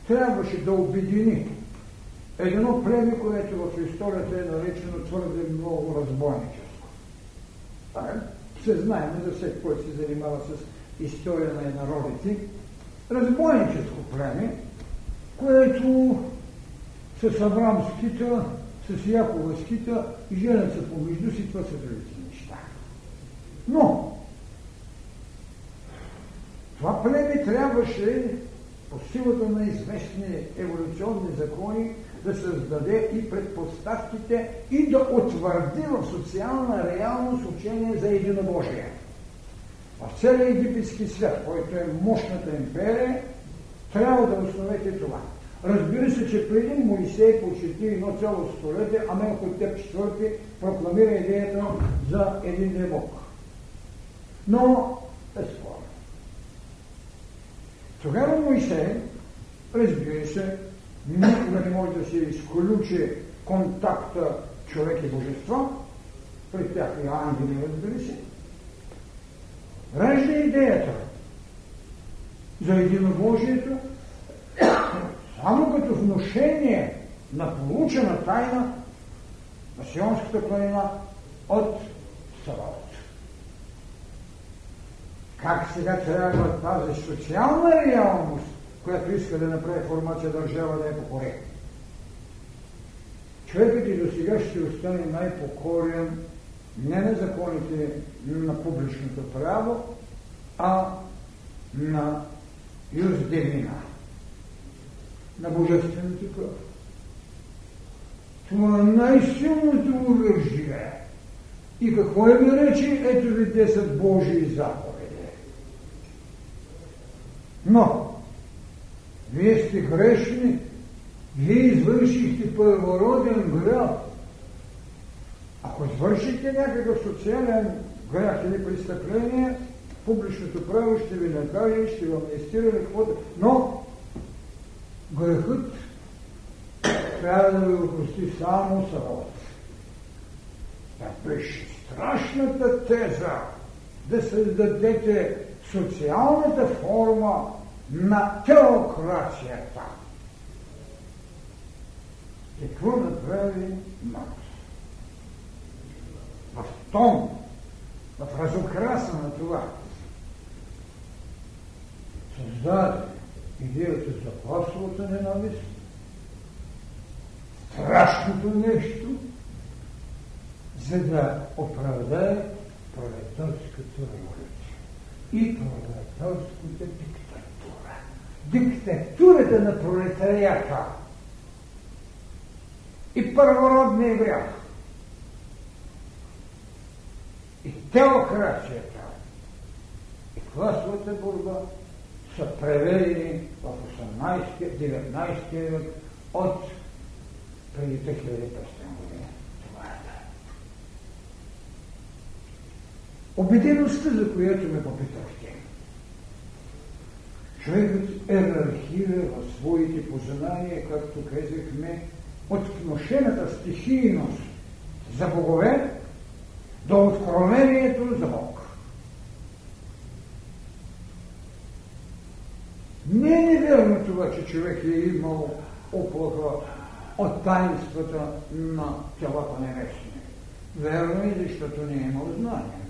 трябваше да обедини едно племе, което в историята е наречено твърде много разбойническо. Е се знаем за всеки, който се занимава с история на народите, разбойническо племе, което с Авраам скита, с Якова скита, женят се помежду си, това са другите неща. Но, това племе трябваше по силата на известни еволюционни закони да създаде и предпоставките и да утвърди в социална реалност учение за единобожие. В целия египетски свят, който е мощната империя, трябва да основете това. Разбира се, че преди Моисей почти едно цяло столетие, Аменхотеп IV прокламира идеята за един Бог. Но, безспорно. Тогава Моисей, разбира се, никога не може да се изключи контакта човек и божество, при тях и ангели, разбира се, ражда идеята за единобожието само като вношение на получена тайна на Сионската планина от Саваот. Как сега трябва тази социална реалност която иска да направи формация държава да е покорен. Човекът и до сега ще остане най-покорен не на законите на публичното право, а на юздемина, на божественото право. Това е най-силното оръжие. И какво е ми речи? Ето ви 10 Божии заповеди. Но, вие сте грешни, вие извършихте първороден грях. Ако извършите някакъв социален грях или престъпление, публичното право ще ви накаже, ще ви амнистира каквото. Но грехът трябва да ви опрости само Савот. Това беше страшната теза да създадете социалната форма на теокрацията. Какво направи Маркс? В том, в разукраса на това, създаде идеята за класовата ненавист, страшното нещо, за да оправдае пролетарската революция и пролетарската диктатура. Диктатурата на пролетарията. И първородния грях. И теокрацията и класовата борба са преведени в 18-19 век от преди 3500 години. Това е да. Обедеността, за която ме попитахте. Човекът ерархира в своите познания, както казахме, от вношената стихийност за богове до откровението за Бог. Не е неверно това, че човек е имал оплаха от таинствата на телата небесни. Верно е, защото не е имал знание.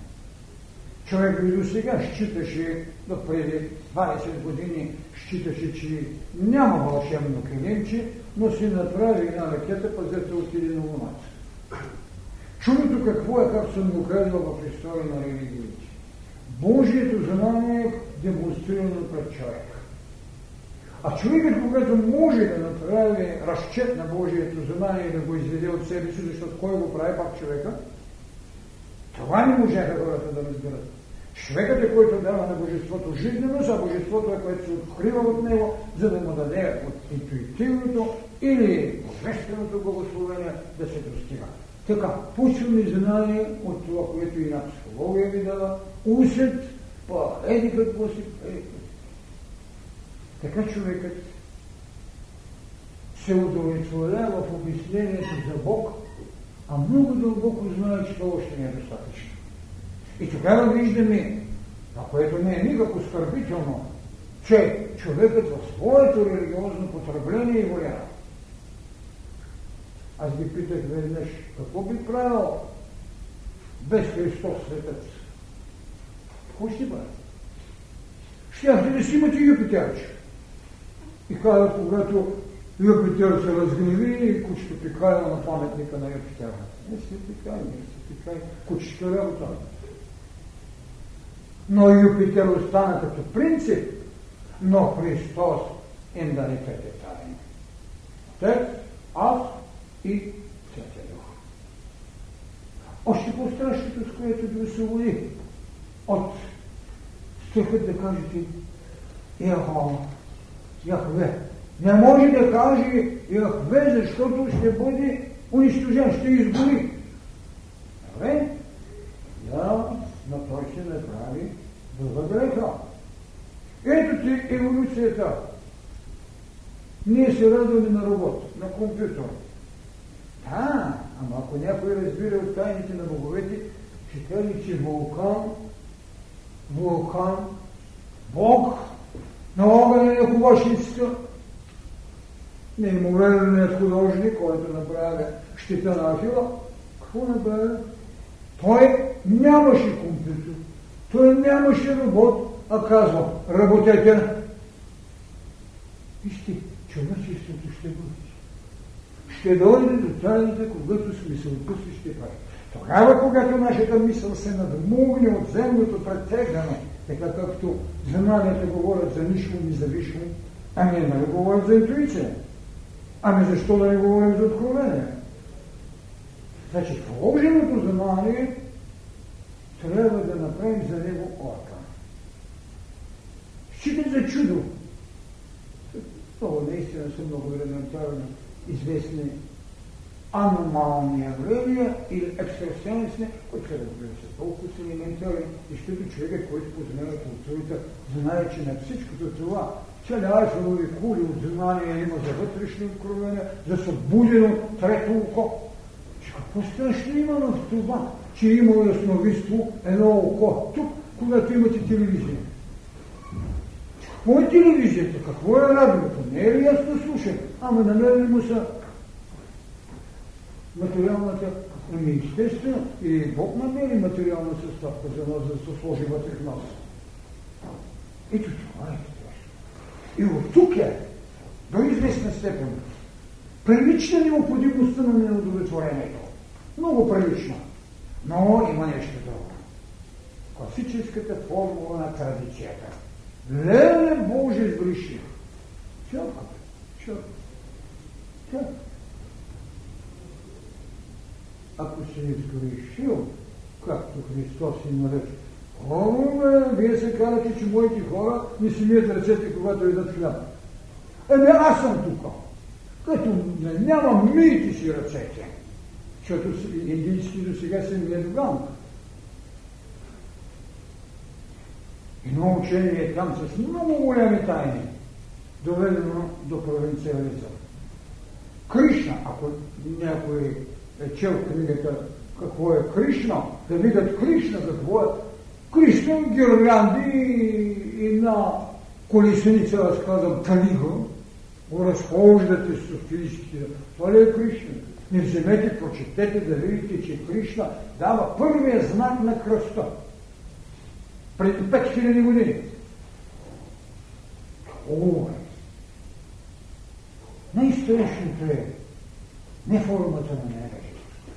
Човек и до сега считаше, да преди 20 години считаше, че няма вълшебно килимче, но си направи една ракета, пазете отиде на луната. Чудото какво е, как съм го казал в история на религиите. Божието знание е демонстрирано пред човек. А човекът, когато може да направи разчет на Божието знание и да го изведе от себе си, защото кой го прави пак човека, това не можеха хората да разберат. Човекът е, който дава на Божеството жизненост, а Божеството е, което се открива от него, за да му даде от интуитивното или божественото благословение да се достига. Така, почваме знание от това, което и на психология ви дава, усет, па еди какво си, така човекът се удовлетворява в обяснението за Бог, а много дълбоко знае, че това още не е достатъчно. И тогава виждаме, а което не е никак оскърбително, че човекът в своето религиозно потребление и воля. Аз ги питах веднъж, какво би правил без Христос светът? Какво ще бъде? Щяхте да си имате Юпитерче. И каза, когато Юпитер се разгневи и кучето пикая на паметника на Юпитера. Не се пикай, не се пикай, кучето е работа. Но Юпитер остана като принцип, но Христос им даде пете тайни. Отец, аз и Святия Дух. Още по-страшното, с което да се води от стихът да кажете Яхова, Яхве. Не може да каже Яхве, защото ще бъде унищожен, ще изгори. Добре? Да, но той ще направи друга греха. Ето ти еволюцията. Ние се радваме на робот, на компютър. Да, ама ако някой разбира от тайните на боговете, ще каже, че вулкан, вулкан, Бог на огъня на хубашницата, неимоверният художник, който направи щита на Афила, какво направи? Той нямаше компютър, той нямаше робот, а казва, работете. Вижте, човечеството ще бъде. Ще дойде до тайната, когато смисълта си ще прави. Тогава, когато нашата мисъл се надмогне от земното претегане, така както знанията говорят за нищо независимо, ами не нали говорят за интуиция. Ами защо да не говорим за откровение? Значи, вложеното знание трябва да направим за него орка. Считат за чудо. Това наистина са много елементарно известни аномални явления или екстрасенсни, които се разбира се толкова са елементарни, защото човекът, който познава културата, знае, че на всичкото това цели айфелови кули от знания има за вътрешни откровения, за събудено трето око. Какво страшно има в това, че има ясновидство едно око тук, когато имате телевизия? Какво е телевизията? Какво е радиото? Не е ли ясно слушам? Ама намерили му са материалната, ами естествено, и Бог намери материална съставка за нас, да се сложи вътре в нас. Ето това е. И от тук е, до известна степен, прилична необходимостта на неудовлетворението. Много прилична. Но има нещо друго. Класическата формула на традицията. Леле Боже сгреши. Чакай, чакай. Ако си изгрешил, както Христос и нарече. Ome, вие се казвате, че моите хора не си мият ръцете, когато идат хляб. Еми, аз съм тук. Като няма мийте си ръцете, защото индийски до сега се ми е Едно учение там с много големи тайни, доведено до провинциализъм. Кришна, ако някой е чел книгата какво е Кришна, да видят Кришна какво е. Кришна гирлянди и, на колесеница, аз казвам, талига, го разхождате с Софийските. Това ли е Кришна? Не вземете, прочетете да видите, че Кришна дава първия знак на кръста преди 5000 години. О, най-страшното е не формата на невежеството,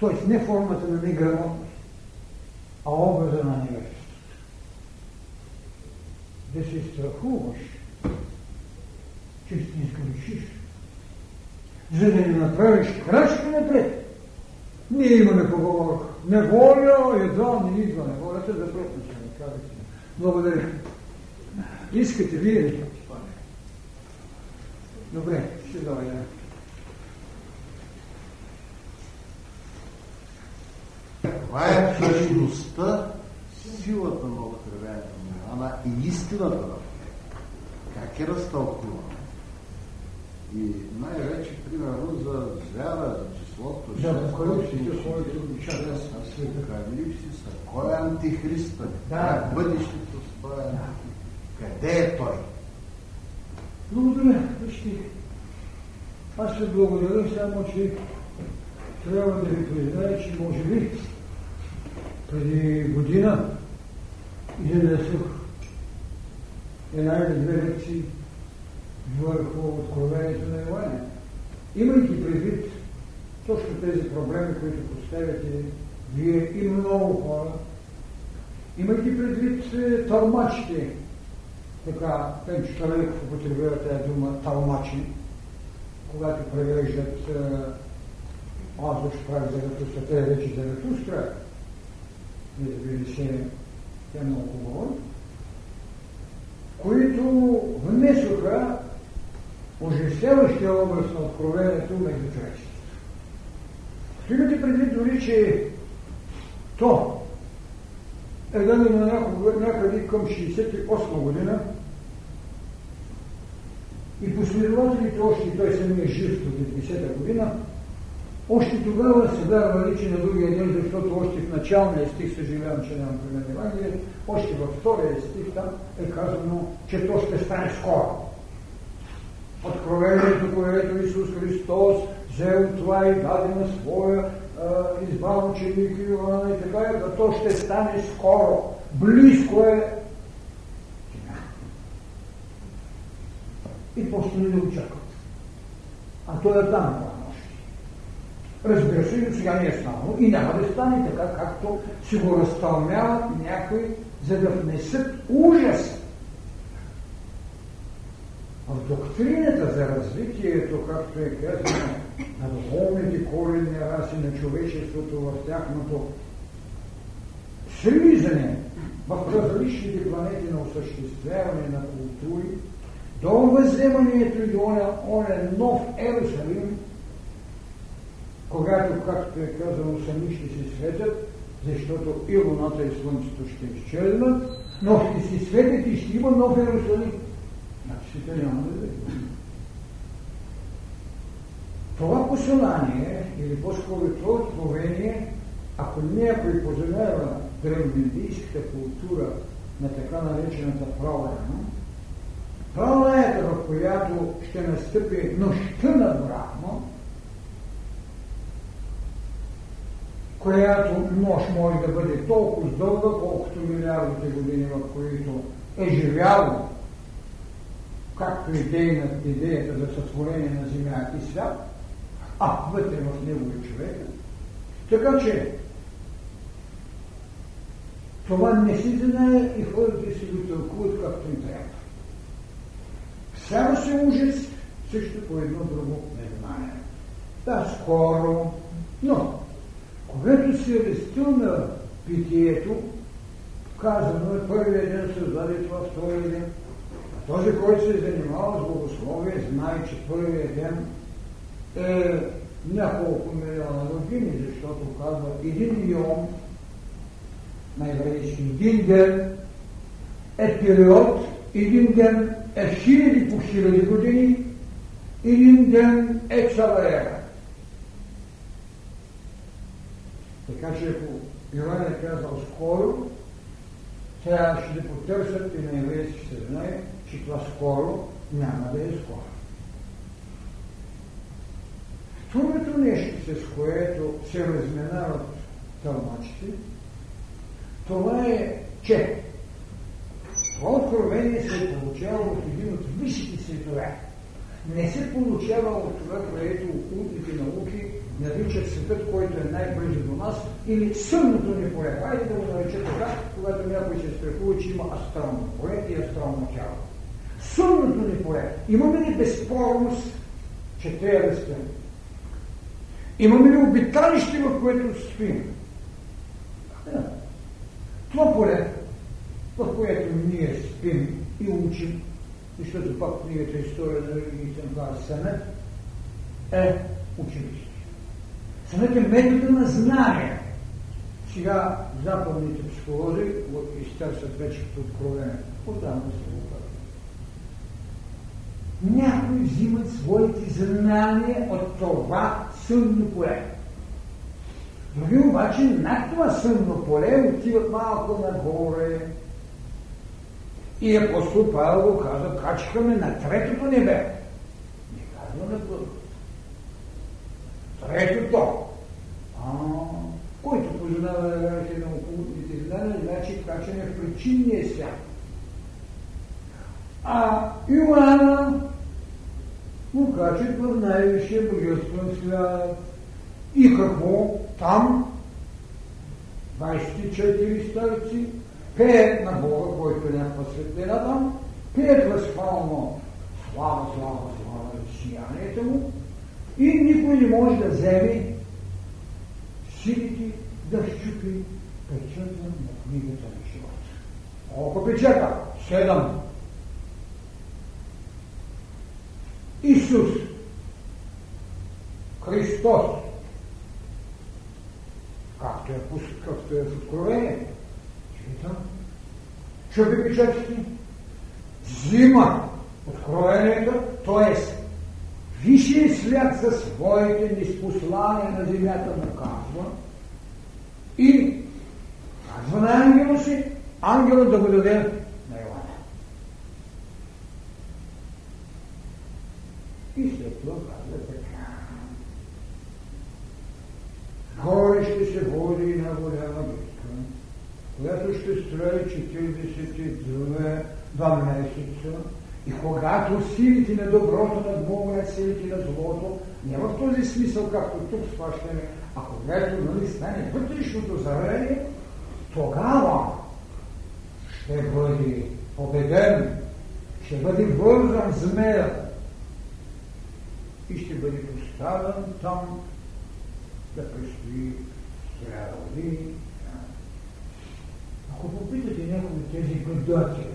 т.е. не формата на неграмотност, образа на невежеството. Да се страхуваш, че ще изгрешиш, за да не направиш крачка напред. Ние имаме поговорка. Неволя едва не идва. Неволята да пръпнеш казахте. Благодаря. Искате вие ли? Добре, ще дойда. Това е същността, силата на откровението на Иоанна и истината на Как е разтълкувана? И най-вече, примерно, за вяра, за числото, да, апокалипсиса, кой е антихриста? Да. Как бъдещето с този да. Къде е той? Благодаря. Вижте, аз се благодаря само, че трябва да ви призная, че може би преди година изнесох една или две лекции върху откровението на Иоанна. Имайки предвид точно тези проблеми, които поставяте вие и много хора, имайки предвид е, талмачите, така Пенчо Талеков употребява тази дума талмачи, когато превеждат аз ще прави Заратустра, те вече Заратустра, разбира се, тя много хубаво, които внесоха ожестяващия образ на откровението между човечеството. Като имате предвид дори, че то е дадено някъде към 68 година и последователите още той самия жив до 90-та година, още тогава се вярвали, че на другия ден, защото още в началния стих, съжалявам, че нямам пример Евангелие, още във втория стих там е казано, че то ще стане скоро откровението, което Исус Христос взел това и даде на своя избран ученик Иоанна и така, да то ще стане скоро. Близко е. И просто не очакват. А той е там. Разбира се, и сега не е станало и няма да стане така, както си го разтълмяват някои, за да внесат ужас в доктрината за развитието, както е казано, на духовните коренни раси на човечеството в тяхното слизане в различните планети на осъществяване на култури, до въземането и до оня нов Ерусалим, когато, както е казано, сами ще се светят, защото и луната и слънцето ще изчезнат, но ще си светят и ще има нов Ерусалим. Значи света няма да даде. Това послание, или по-скоро това откровение, ако някой познава древноиндийската култура на така наречената правлена, правлената, в която ще настъпи нощта на Брахма, която нощ може да бъде толкова дълга, колкото милиардите години, в които е живяло както идейна, идеята за сътворение на земя и свят, а вътре в него е човека. Така че това не си знае и хората си го тълкуват както им трябва. Само се ужас, също по едно друго незнание. Да, скоро, но когато се вестил на питието, казано е първият ден създаде това, втория ден, Този, който се е занимава с богословие, знае, че първият ден е няколко милиона години, защото казва един йом на еврейски един ден е период, един ден е хиляди по хиляди години, един ден е цяла ера. Така че ако Иван е казал скоро, трябва ще потърсят и на еврейски се знае, че това скоро няма да е скоро. Второто нещо, с което се разминават тълмачите, това е, че това откровение се е получавало от един от висшите светове. Не се получава от това, което окултните науки наричат светът, който е най-близо до нас, или сънното ни поле. Хайде да го нарече така, когато някой се страхува, че има астрално поле и астрално тяло. Сънното ни поле. Имаме ли безспорност, че трябва да спим? Имаме ли обиталище, в което спим? Това поле, в което ние спим и учим, защото пак книгата История на религиите на е училище. Сънът е метода на знание. Сега западните психолози изтърсят вече като откровение. Отдавна се го казва. Някои взимат своите знания от това сънно поле. Други обаче над това сънно поле отиват малко нагоре. И апостол Павел го каза, качихаме на третото небе. Не казва на първо. Третото. А, който познава верите на окултните знания, значи качане в причинния свят. А Иоанна му качат в най-висшия божествен свят. И какво? Там 24 старци пеят на Бога, който е някаква светлина там, пеят възхвално слава, слава, слава сиянието му и никой не може да вземе силите да щупи печата на книгата на живота. Колко печата? Седем. Исус, Христос, както е, както е в Откровение, читам, чупи печатите, взима Откровението, т.е. Свят за своите неспослания на земята наказва и казва на ангела си, ангела да го даде на Йоанна. И след това казва така. Горе ще се води на голяма битка, която ще строи 42 два месеца, и когато силите на доброто надмогнат силите на злото, не в този смисъл, както тук сващаме, а когато нали, стане вътрешното зарение, тогава ще бъде победен, ще бъде вързан змея и ще бъде поставен там да предстои хиляда години. Ако попитате някои тези гадатели,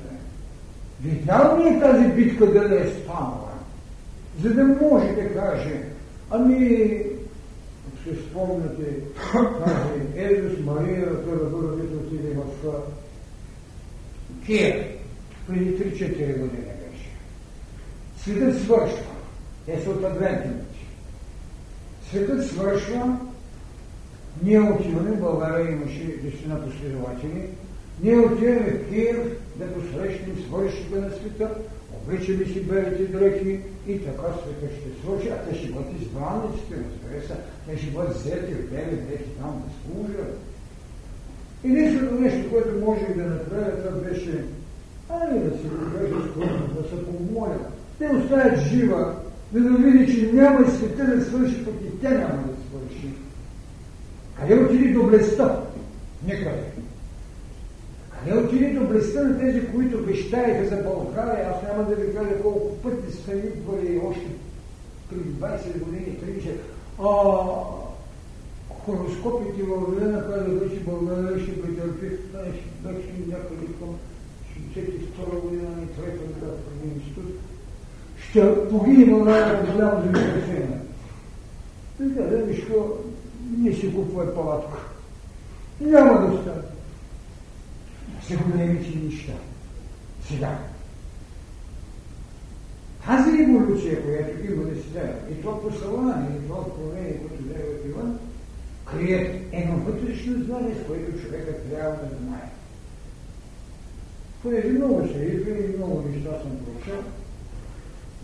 Видял ли е тази битка да е станала? За да може да каже, ами, ще спомняте тази Езус Мария, първа първа битва отиде в Киев, преди 3-4 години беше. Светът свършва. Те са от адвентните. Светът свършва. Ние отиваме, в България имаше десетина последователи, ние отиваме в Киев да посрещнем свършите на света, обличаме си белите дрехи и така света ще свърши, а те ще бъдат избранниците, разбира се, те ще бъдат взети в бели дрехи там да служат. И нещо, нещо, което може да направя, това беше, ай да се покажа скромно, да се помоля, те оставят жива, за да види, че няма и света да свърши, пък и тя няма да свърши. Къде отиде доблестта? Никъде. Не отиде до блеста на тези, които вещаеха за България. Аз няма да ви кажа колко пъти сме идвали още преди 20 години, 30. А, хороскопите във Вилена казаха, че България ще претърпи, ще някъде към 62 година на трета град преди институт, ще погине България да голямо земетресение. Така, да виж не си купува палатка. Няма да стане. Големите неща. Сега. Тази революция, която има да се и то послание, и то откровение, което дава Иван, крие едно вътрешно знание, с което човека трябва да знае. Понеже много се и много неща съм прочел,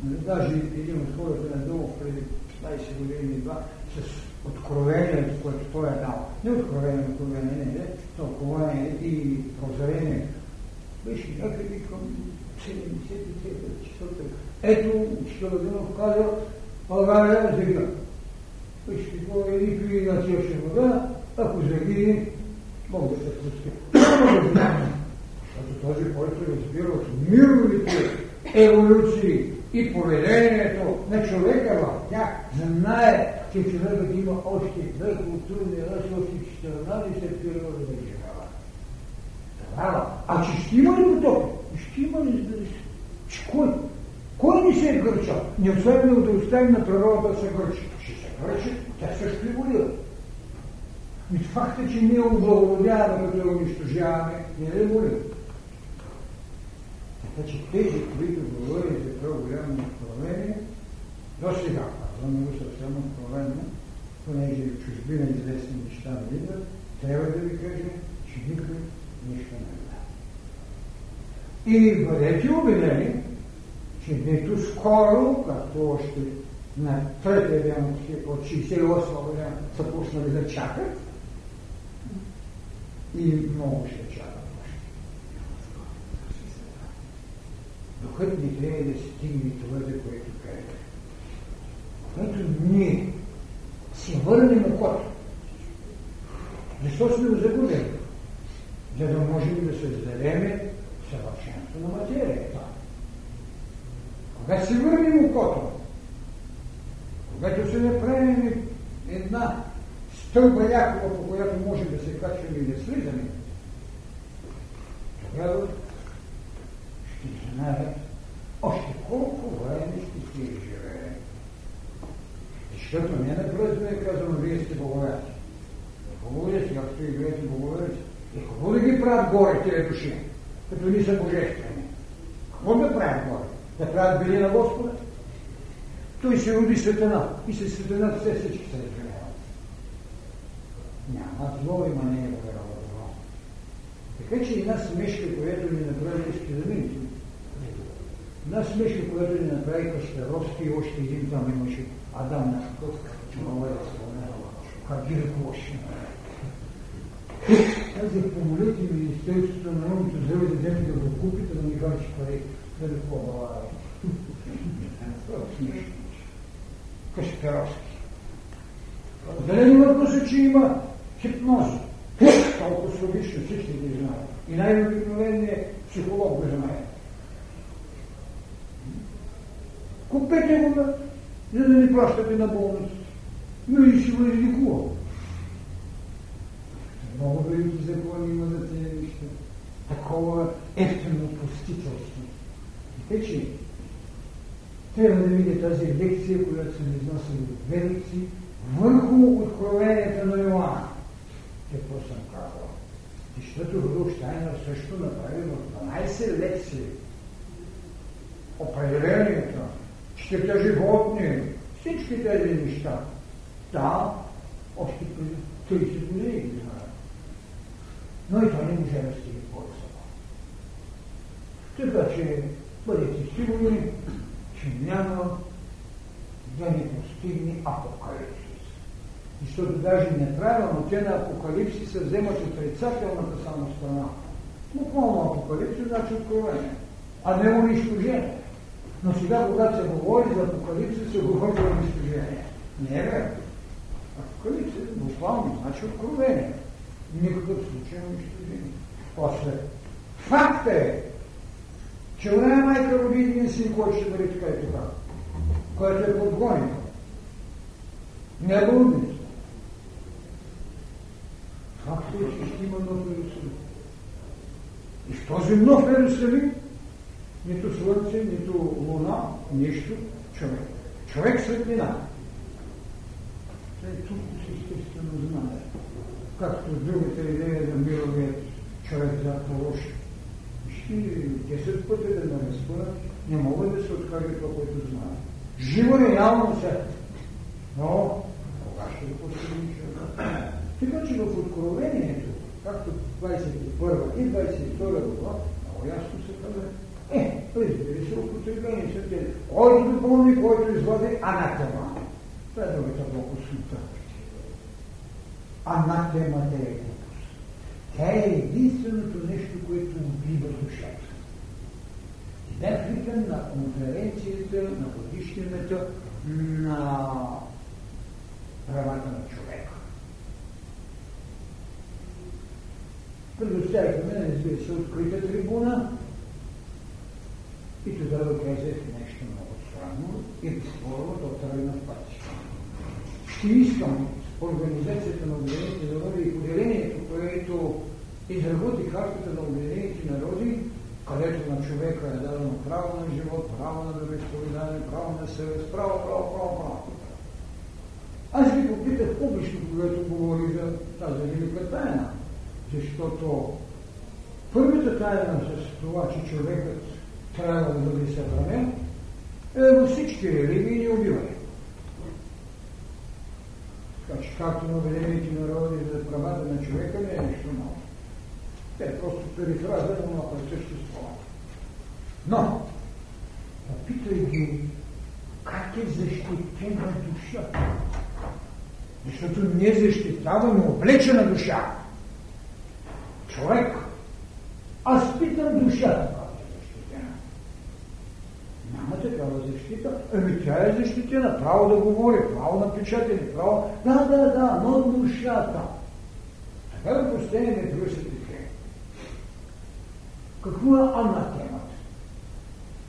даже един от хората на Долу преди 20 години и два, с откровението, което той е дал. Не откровение, откровение, не, не, тълкование и прозрение. Беше някъде към 73 часовта. Ето, учител Динов каза, България загина. Вижте, какво е и на тиеше вода, ако загине, мога да се прости. Защото този, който разбира от мировите еволюции и поведението на човека в тях, знае, че човекът има още две културни раси, още 14 периода да живева. Тогава, а че ще има ли потоп? Ще има ли, разбира се. Че кой? Кой не се е гърчал? Не освен да оставим на природа да се гърчи. Ще се гърчи, тя също еволюира. И факта, че ние облагодяваме, като унищожаваме, не е еволюира. Значи тези, които говорят за това голямо откровение, до сега, казвам го съвсем откровенно, понеже в чужбина известни неща не идват, трябва да ви кажа, че никой нищо не знае. И бъдете убедени, че нито скоро, както още на третия ден от 68 година са пуснали да чакат, и много ще докато не трябва да стигне това, за което казах. Когато ние се върнем окото, защо сме го загубили? За да можем да създадем съвършенство на материята. Когато се върнем окото, когато се направим една стълба якова, по която можем да се качваме и да слизаме, тогава ще знаят още колко време ще си живее. Защото не напразно е казано, вие сте боговете. Хубаво е, сега като играете боговете. Е хубаво да ги правят горе тези души, като ни са божествени. Какво да правят горе? Да правят били на Господа? Той се роди светена и се светена все всички се разгряват. Няма зло, има не е зло. Така че една смешка, която ни направи, ще да видите, Една смешка, която ни направи Кашпировски и още един там имаше Адам Нашков, много е как ги ръководеше. Казах, помолете Министерството на науката здраве да вземе да го купите, да ми харчи пари, да да по-бала. Кашпировски. Зелени въпрос е, че има хипноза. Толкова слабично всички ги знаят. И най-обикновеният психолог го знае. Купете го, бе, за да не плащате на болницата. Но и ще го изликува. Много велики закони има за тези неща. Такова ефтено постителство. Така че, трябва да видя тази лекция, която съм износил от две лекции, върху откровението на Йоанна. Какво съм казал? Защото Рудolf Штайнер също направи в 12 лекции определението щета животни, всички тези неща. Да, още преди 30 години ги знаят. Но и това не може да стига по-високо. Така че бъдете сигурни, че няма да ни постигне апокалипсис. Защото даже неправилно те на апокалипсиса вземат отрицателната само страна. Буквално апокалипсис значи откровение, а не унищожение. Но сега, когато се говори за апокалипсис, се говори за унищожение. Не е верно. Апокалипсис буквално значи откровение. Никакъв случай на унищожение. После. Факт е, че оная майка роди един син, който ще бъде така и така, който е подгонен. Не е блудница. Факт е, че ще има ново Иисус. И в този нов Ерусалим, нито слънце, нито луна, нищо, човек. Човек светлина. Тук си естествено знае. Както другата идея за мировият човек за лош. Ще 10 пъти да ме разпънат, не мога да се откаже това, което знае. Живо явно се. Но, кога ще го постигнем? Така че в Откровението, както 21 и 22 глава, много ясно се казва, е, разбира се, употребени са те. Който допълни, който извади анатема. Това е другата благосута. Анатемата е глупост. Тя е единственото нещо, което убива душата. И бях викан на конференцията, на годишнината на правата на човека. Предоставихме разбира се, открита трибуна и тогава казах нещо много странно и безспорно да тръгна в пътя. Ще искам Организацията на Обединените народи и поделението, което изработи картата на Обединените народи, където на човека е дадено право на живот, право на вероисповедание, право на съвест, право, право, право, право. Аз ви попитах публично, когато говори за тази велика тайна, защото първата тайна с това, че човекът трябва да бъде съхранен, е във всички религии ни убиване. Така че както на Обединените народи за правата на човека не е нищо ново. Те е просто перифраза на това същество. Но, попитай ги, как е защитена душата? Защото ние защитаваме облечена душа. Човек. Аз питам душата. Няма такава защита. Ами тя е защитена. Право да говори, право на печатане, право... Да, да, да, но душата. Така да постигнем брюсите какво е анатемата?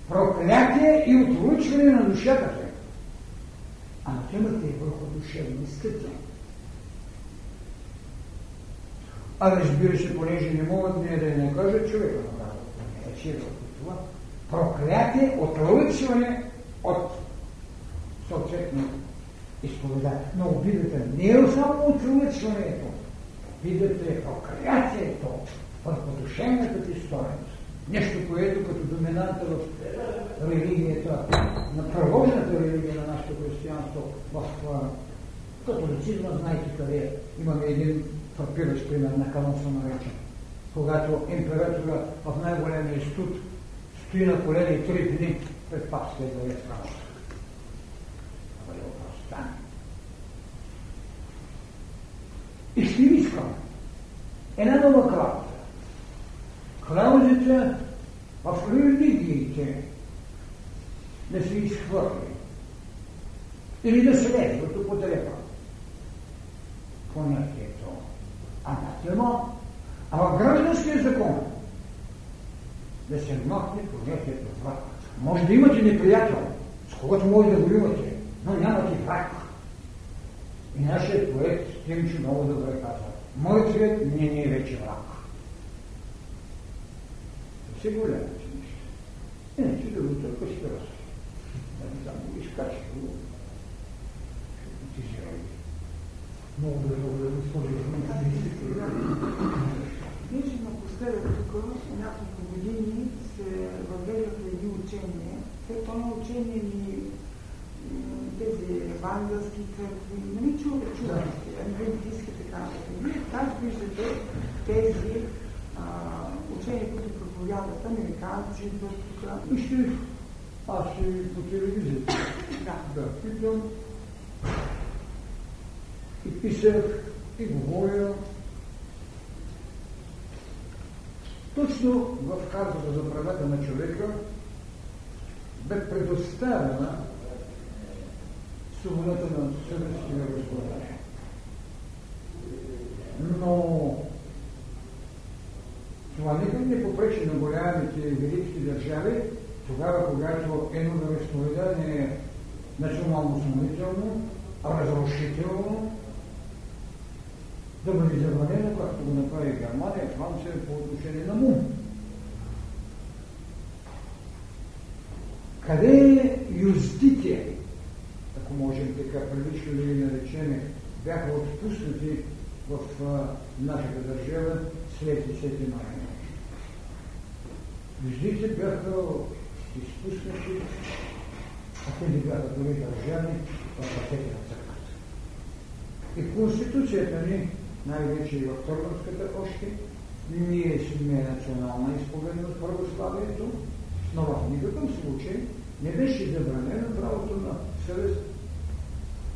Проклятие и отлучване на душата си. Анатемата е върху душевни скъти. А разбира се, понеже не могат ние да не кажат човека направо. Не е това. Проклятие, отлъчване от съответно изповедание. Но обидата не е само отлъчването. Обидата е проклятието върху душевната ти стоеност. Нещо, което като доминанта в религията, на правожната религия на нашето християнство, в католицизма, знаете къде имаме един фрапиращ пример на канон съм наречен. Когато императора в най-големия студ стои на колени три дни пред папския дворец Франца. Това е оправстане. И ще искам една нова клауза клаузите в религиите да се изхвърли или да се лезе от употреба. Понятието анатема, а в гражданския закон да се махне понятието враг. Може да имате неприятел, с когото може да го имате, но нямате враг. И нашият поет Тимчо много добре казва. Свет не ни е вече враг се голямите неща. Иначе другото е пъстърство. Да не само изкачи го. Ти се роди. Много да благодаря, госпожо Беше напоследък тук, няколко години се въведоха едни учения. То на учение ни тези евангелски църкви, нали чувате, чувате, адвентистски така. Как виждате тези учения, които проповядат американци, идват тук. Вижте, аз ще по телевизията. Да. Да, питам. И писах, и говоря. Точно в картата за правата на човека бе предоставена свободата на съвест и вероисповедание. Но това никак не попречи на голямите велики държави, тогава, когато едно вероисповедание е национално самостоятелно, разрушително, да бъде забранена, както го направи Германия, Франция е по отношение на МУМ. Къде е юздите, ако можем така прилично да ги наречем, бяха отпуснати в а, нашата държава след 10 май. Юздите бяха изпуснати, а те не бяха дори държани в ръцете на църквата. И Конституцията ни най-вече и в Търговската още, ние сме национална изповедност православието, но в никакъв случай не беше забранено правото на съвест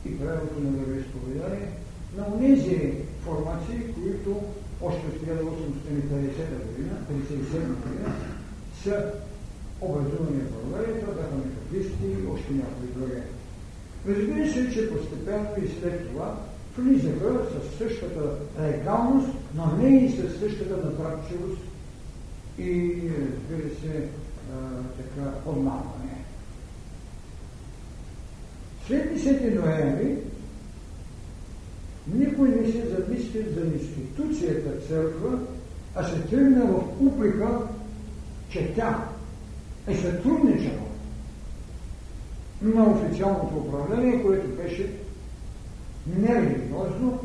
и правото на вероисповедание на тези формации, които още в 1850 година, 1957 година, са образувани в България, това бяха методисти и още някои други. Разбира се, че постепенно и след това влизаха със същата легалност, но не и със същата натрапчивост и, разбира се, а, така, подмамване. След 10 ноември никой не се замисли за институцията църква, а се тръгна в упрека, че тя е сътрудничала на официалното управление, което беше нерелигиозно,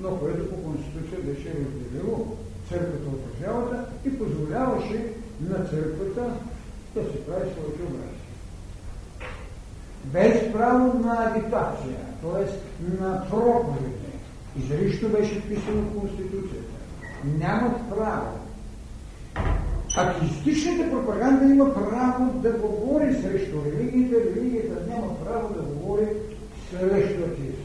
но което по Конституция беше разделило църквата от държавата и позволяваше на църквата да се прави своите образи. Без право на агитация, т.е. на проповеди, изрично беше вписано в Конституцията. Нямат право. Атеистичната пропаганда има право да говори срещу религията, религията няма право да говори срещу атеизма.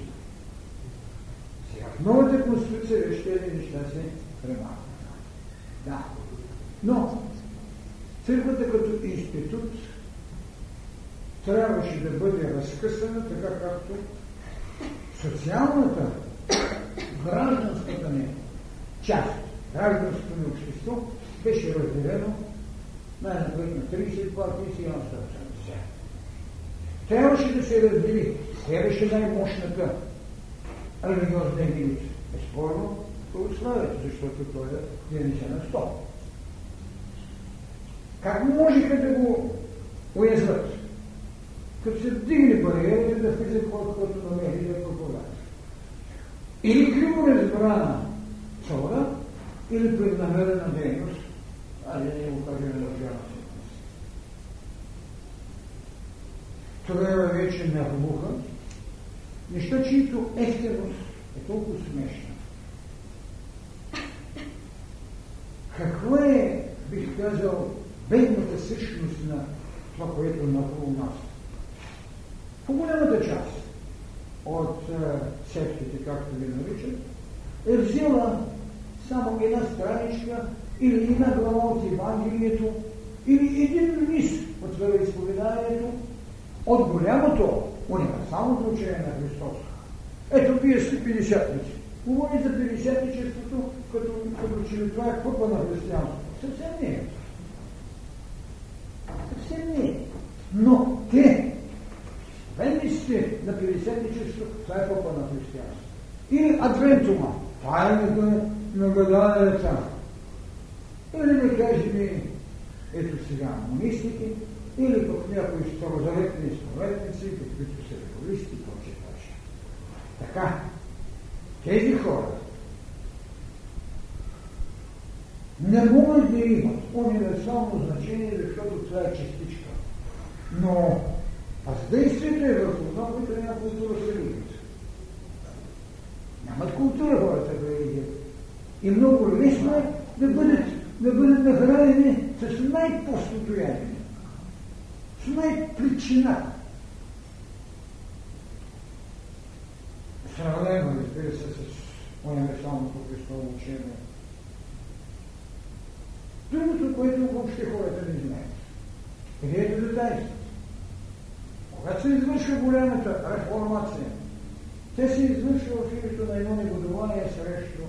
Новата конституция вижте неща се премахват. Да. Но църквата като институт трябваше да бъде разкъсана така както социалната, гражданската не част, гражданското ни общество беше разделено най-напред на 30 партии и на 170. Трябваше да се раздели. Тя беше най-мощната религиозна единица. Безспорно православието, защото той е единица на 100. Как можеха да го уязват? Като се вдигне бариерите да влизат хора, който намери да проповядва. Или криво разбрана цора, или преднамерена дейност, а не е указана държавна сигурност. Тогава вече нахлуха неща, чието ефтеност е толкова смешна. Какво е, бих казал, бедната същност на това, което е наоколо нас? По голямата част от сектите, както ги наричат, е взела само една страничка или една глава от Евангелието, или един лист от вероисповеданието, от голямото универсалното учение на Христос. Ето, вие сте 50-ници. Говори за 50-ничеството, като, като че ли това е пъпа на християнството. Съвсем не е. Съвсем не е. Но те, сте на 50-ничеството, това е пъпа на християнството. Или адвентума, тайната на гаданията. Или да кажем, ето сега, монистики, или пък някои старозаветни изповедници, каквито са револисти, проче, проче. Така, тези хора не могат да имат универсално значение, защото това е частичка. Но въздействието е върху това, което няма култура в религията. Нямат култура хората в религията. И много лесно е да бъдат, да бъдат нахранени с най-постното ядене това е причина. Сравнено, разбира се, с универсалното Христово учение. Другото, което въобще хората не знаят. Къде е детайството? Когато се извършва голямата реформация, те се извършва в името на едно негодование срещу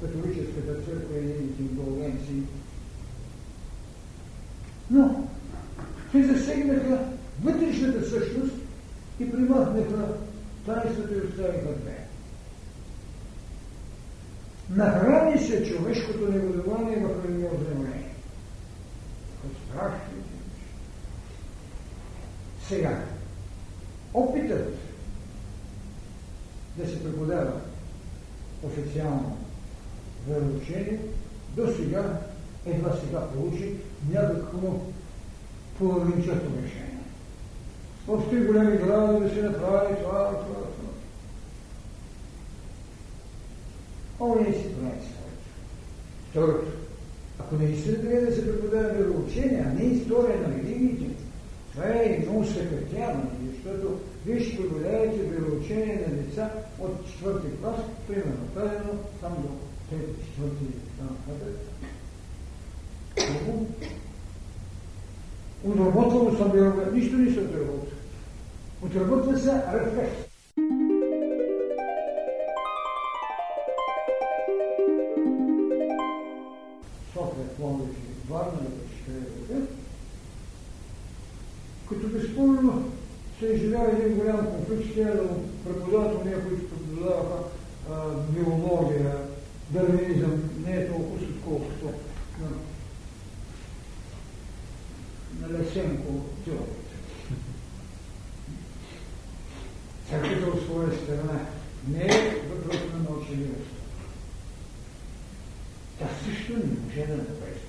католическата църква и нейните индулгенции. Но те засегнаха вътрешната същност и примахнаха тайството и оставиха две. Нахрани се човешкото негодование в религиозно мнение. Страшни Сега, опитът да се преподава официално вероучение, до сега, едва сега получи някакво половинчато решение. В три големи градове да се направи това, това, това. Он не си прави своето. Второто, ако наистина трябва да се преподава вероучение, а не история на религиите, това е много съкратяване, защото вие ще преподавате вероучение на деца от четвърти клас, примерно, дадено там до трети, четвърти така нататък. Отработвало съм биология, нищо не се отработва. Отработва се рефлекс. София, Пловдив и Варна, като безспорно се изживява един голям конфликт, ще да преподавател, ние, които преподаваха биология, дарвинизъм, не е толкова колкото на, Лесенко теорията. Църквата от своя страна не е въпрос на мълчаливост. Тя също не може да направи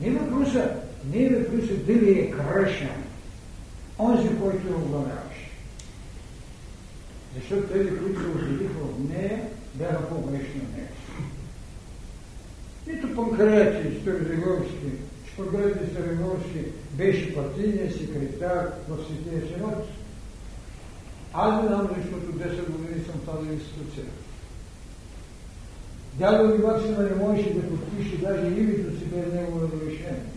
Не е въпроса, не е въпроса дали е кръшен, онзи, който е оглавяващ. Защото тези, които се отделиха от нея, бяха по-грешни от нея. Нито Панкреати Старозагорски, Шпагрети Старозагорски беше партийният секретар в Светия Синод. Аз не знам, защото 10 години съм в тази институция. Дядо ми Максима не можеше да подпише даже името си без негово разрешение.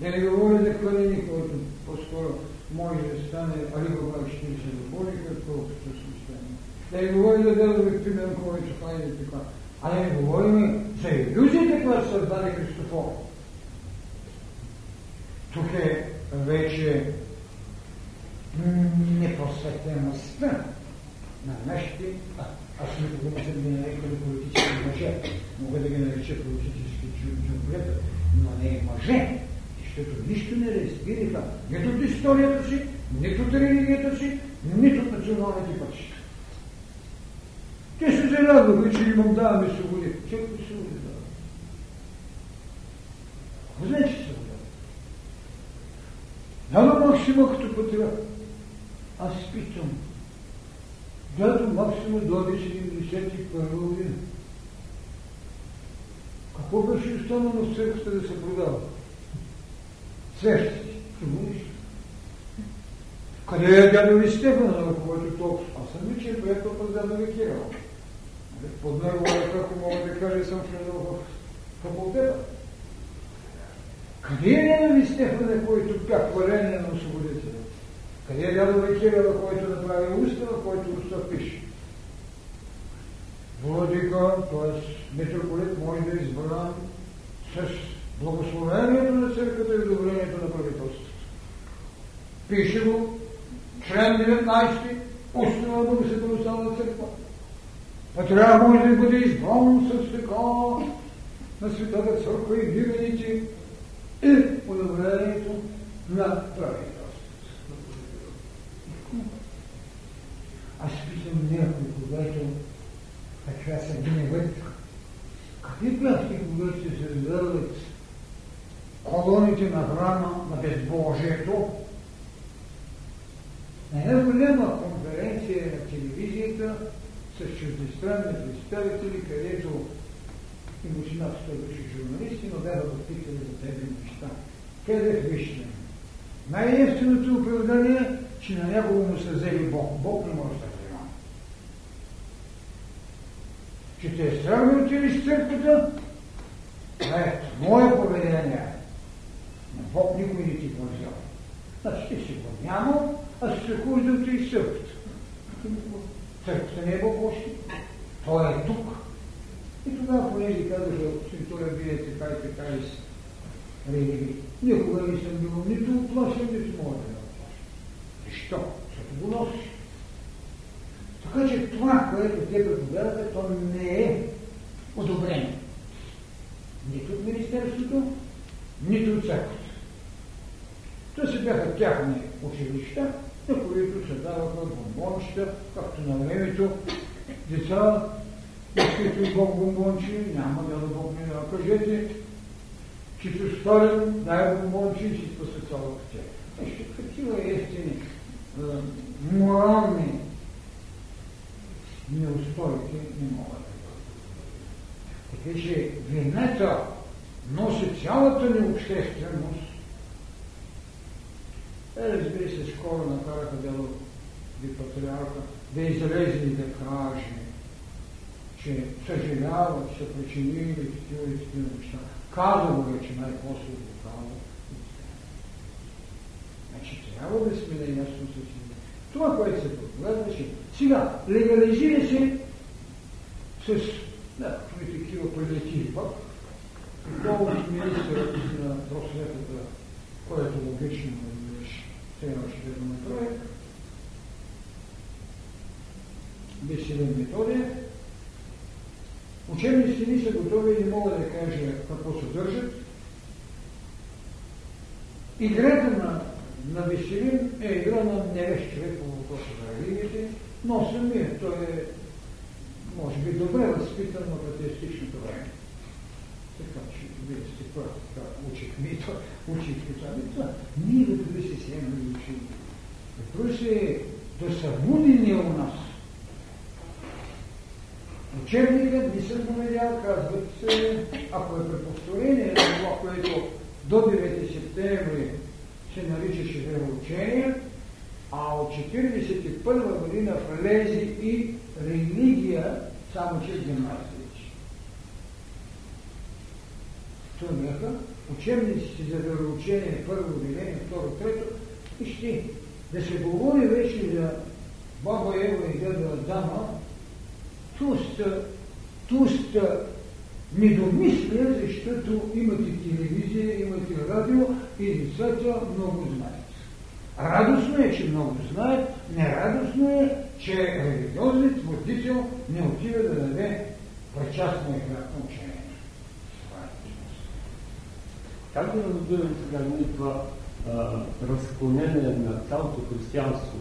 Да не говоря за Калини, който по-скоро може да стане Алибаба 40 любовника, колкото си стане. Да не говоря за Дядо Пимен, който хайде така. А не говорим за иллюзията, която създаде Христофор. Тук е вече непросветеността на нашите, а, аз никога не съм ги нарекали политически мъже, мога да ги нареча политически джунглета, но не е мъже, защото нищо не разбираха нито от историята си, нито от религията си, нито от националните пътища. Те се зарадваха, че имам даваме свободи. Чакай свободи дава. Значи? Няма като патриот. Аз питам. Дядо Максима дойде 71 година. Какво беше останало в църквата да се продава? Свещи. Чому Къде е дядо ви Стефан, на който толкова? Аз съм личен приятел по дядо ви Кирил. Под него, ако мога да кажа, съм влезал в факултета. Къде е ви Стефана, който бях хваление на освободителя? Къде е дядо ви Кирил, който направи устава, който устав пише? Владика, т.е. митрополит, може да избран с благословението на църквата и одобрението на правителството. Пише го член 19, устава на Богосветелността на църква. Трябва може да бъде избран с така на Светата църква и вимените и одобрението на правителството. Аз питам някой, когато така се гневат, какви бяхте, когато се създават колоните на храма на безбожието, на една голяма конференция на телевизията с чуждестранни представители, където и мусиматата беше журналисти, но бяха попитали за тези неща. Казах, вижте, най-ефтиното оправдание, че на някого му се взели Бог. Бог не може да взема. Че те е страх да отидеш в църквата, това е мое поведение. На Бог никой не ти го взел. Значи ти си го няма, а се страхуваш да отидеш в църквата. Църквата не е Богощи. Той е тук. И тогава, понеже казаха, той вие така и така и с религии, никога не съм бил нито оплашен, нито мога да защо? Защото го носиш. Така че това, което те предполагате, то не е одобрено. Нито от Министерството, нито от църквата. То се бяха тяхни училища, на които се даваха бомбонща, както на времето деца, изпитвай Бог бомбончи, няма да не да кажете, че се сторим, дай бомбончи и си спаса цялото тя. Нещо такива естини, морални неустойки не могат да бъдат. Така че вината носи цялата ни общественост. Е, разбира се, скоро накараха дело ви патриарха да излезе и да каже, че съжаляват, че са причинили такива и такива неща. Казало е, че най-после го казва. Значи трябва да сме наясно с. Това, което се проповядваше. Сега, легализира се с някакви такива палиативи пък, какво от министърът на просветата, което логично беше, все още да направи, Веселин Методия. Учебниците ни са готови и не мога да кажа какво съдържат. Играта на, на Веселин е игра на невещ човек по въпроса на религиите, но самият той е, може би, добре възпитан в атеистичното време. Така че, вие сте прав, така учихме и това, учихме това. И това. Ние да се сема и учим. Въпрос е да са будени у нас. Учебникът не го видял, казват се, ако е преповторение на това, което до 9 септември се наричаше вероучение, а от 1941 година влезе и религия, само че в гимназия. Бяха учебниците за вероучение, първо отделение, второ, трето, и ще да се говори вече за баба Ева и дядо Адама, туста, туста недомисля, защото имате телевизия, имате радио и децата много знаят. Радостно е, че много знаят, нерадостно е, че религиозният водител не отива да даде причастно и кратно учение. Как да разбираме сега ние това разклонение на цялото християнство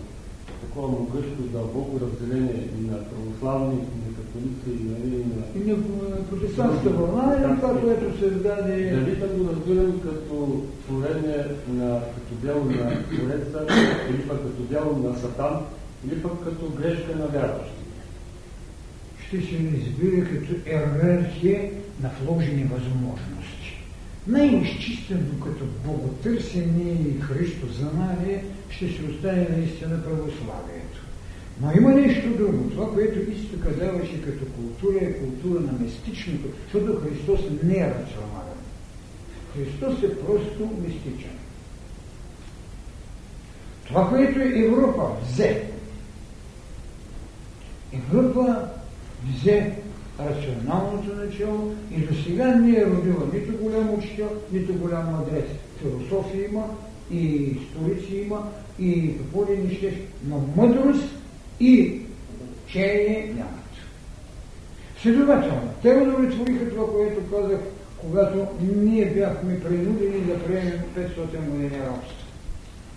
такова могъщо дълбоко разделение на православни, и на католици, и, нали, на... И на протестантска вълна, и това, което се даде... Дали да го разбирам като творение на, като дело на Твореца, или пък като дело на Сатан, или пък като грешка на вярващи? Ще се разбира като иерархия на вложени възможности най-изчистено като боготърсене и Христо знание ще се остане наистина православието. Но има нещо друго. Това, което изтока даваше като култура е култура на мистичното, защото Христос не е рационален. Христос е просто мистичен. Това, което Европа взе, Европа взе рационалното начало и до сега не е родила нито голям учител, нито голям адрес. Философия има, и историци има, и какво ли не ще, но мъдрост и чеяние нямат. Следователно, те удовлетвориха това, което казах, когато ние бяхме принудени да приемем 500 години робство.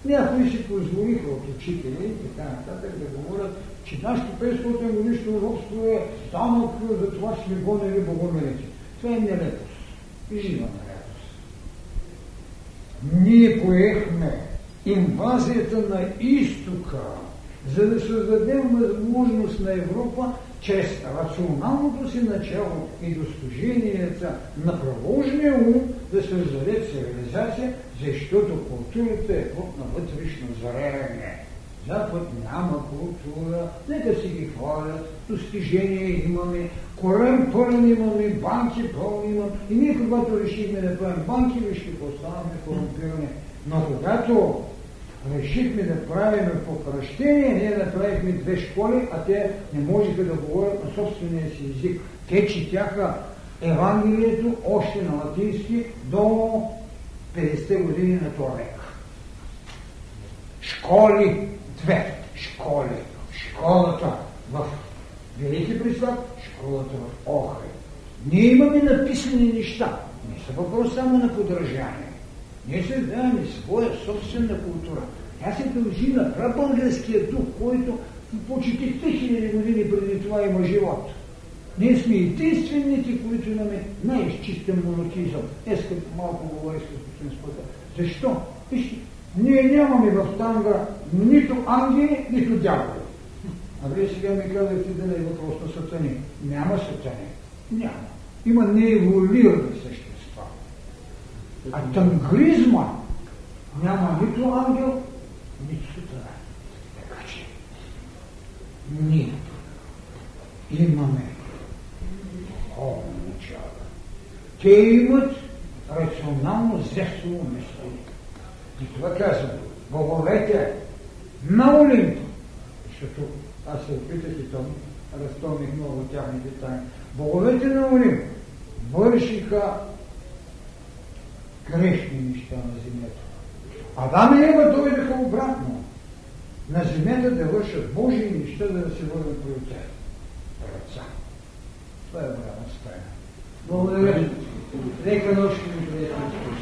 Някои си позволиха от учители и така нататък да говорят че нашето 500 годишно робство е данък за това, че сме гонили богомилите. Това е нелепост. И жива нелепост. Ние поехме инвазията на изтока, за да създадем възможност на Европа чрез рационалното си начало и достиженията на проложния ум да създаде цивилизация, защото културата е плод на вътрешно зареване. Запад няма култура, нека си ги хвалят, достижения имаме, корем пълен имаме, банки пълни имаме. И ние когато решихме да правим банки, вижте, останахме корумпирани. Но когато решихме да правим покращение, ние направихме две школи, а те не можеха да говорят на собствения си език. Те четяха Евангелието още на латински до 50-те години на век. Школи две школи. Школата в Велики Преслав, школата в Охрид. Ние имаме написани неща. Не са въпрос само на подражание. Ние създаваме своя собствена култура. Тя се дължи на прабългарския дух, който почти хиляди години преди това има живот. Ние сме единствените, които имаме най-изчистен монотизъм. Днес малко говори с господин. Защо? Вижте, ние нямаме в танга нито ангели, нито дяволи. А вие сега ми казвате да не е въпрос на сатани. Няма сатани. Няма. Има нееволирани същества. А тангризма няма нито ангел, нито сатана. Така че ние имаме духовно начало. Те имат рационално зевсово мислене. И това казвам, боговете на Олимп, защото аз се опитах и там, разтомих много тяхните тайни. Боговете на Олимп вършиха грешни неща на земята. Адам и Ева дойдеха обратно на земята да вършат Божии неща, да се върнат при тях. Отца. Това е голяма стая. Благодаря. Нека нощи ми приятели.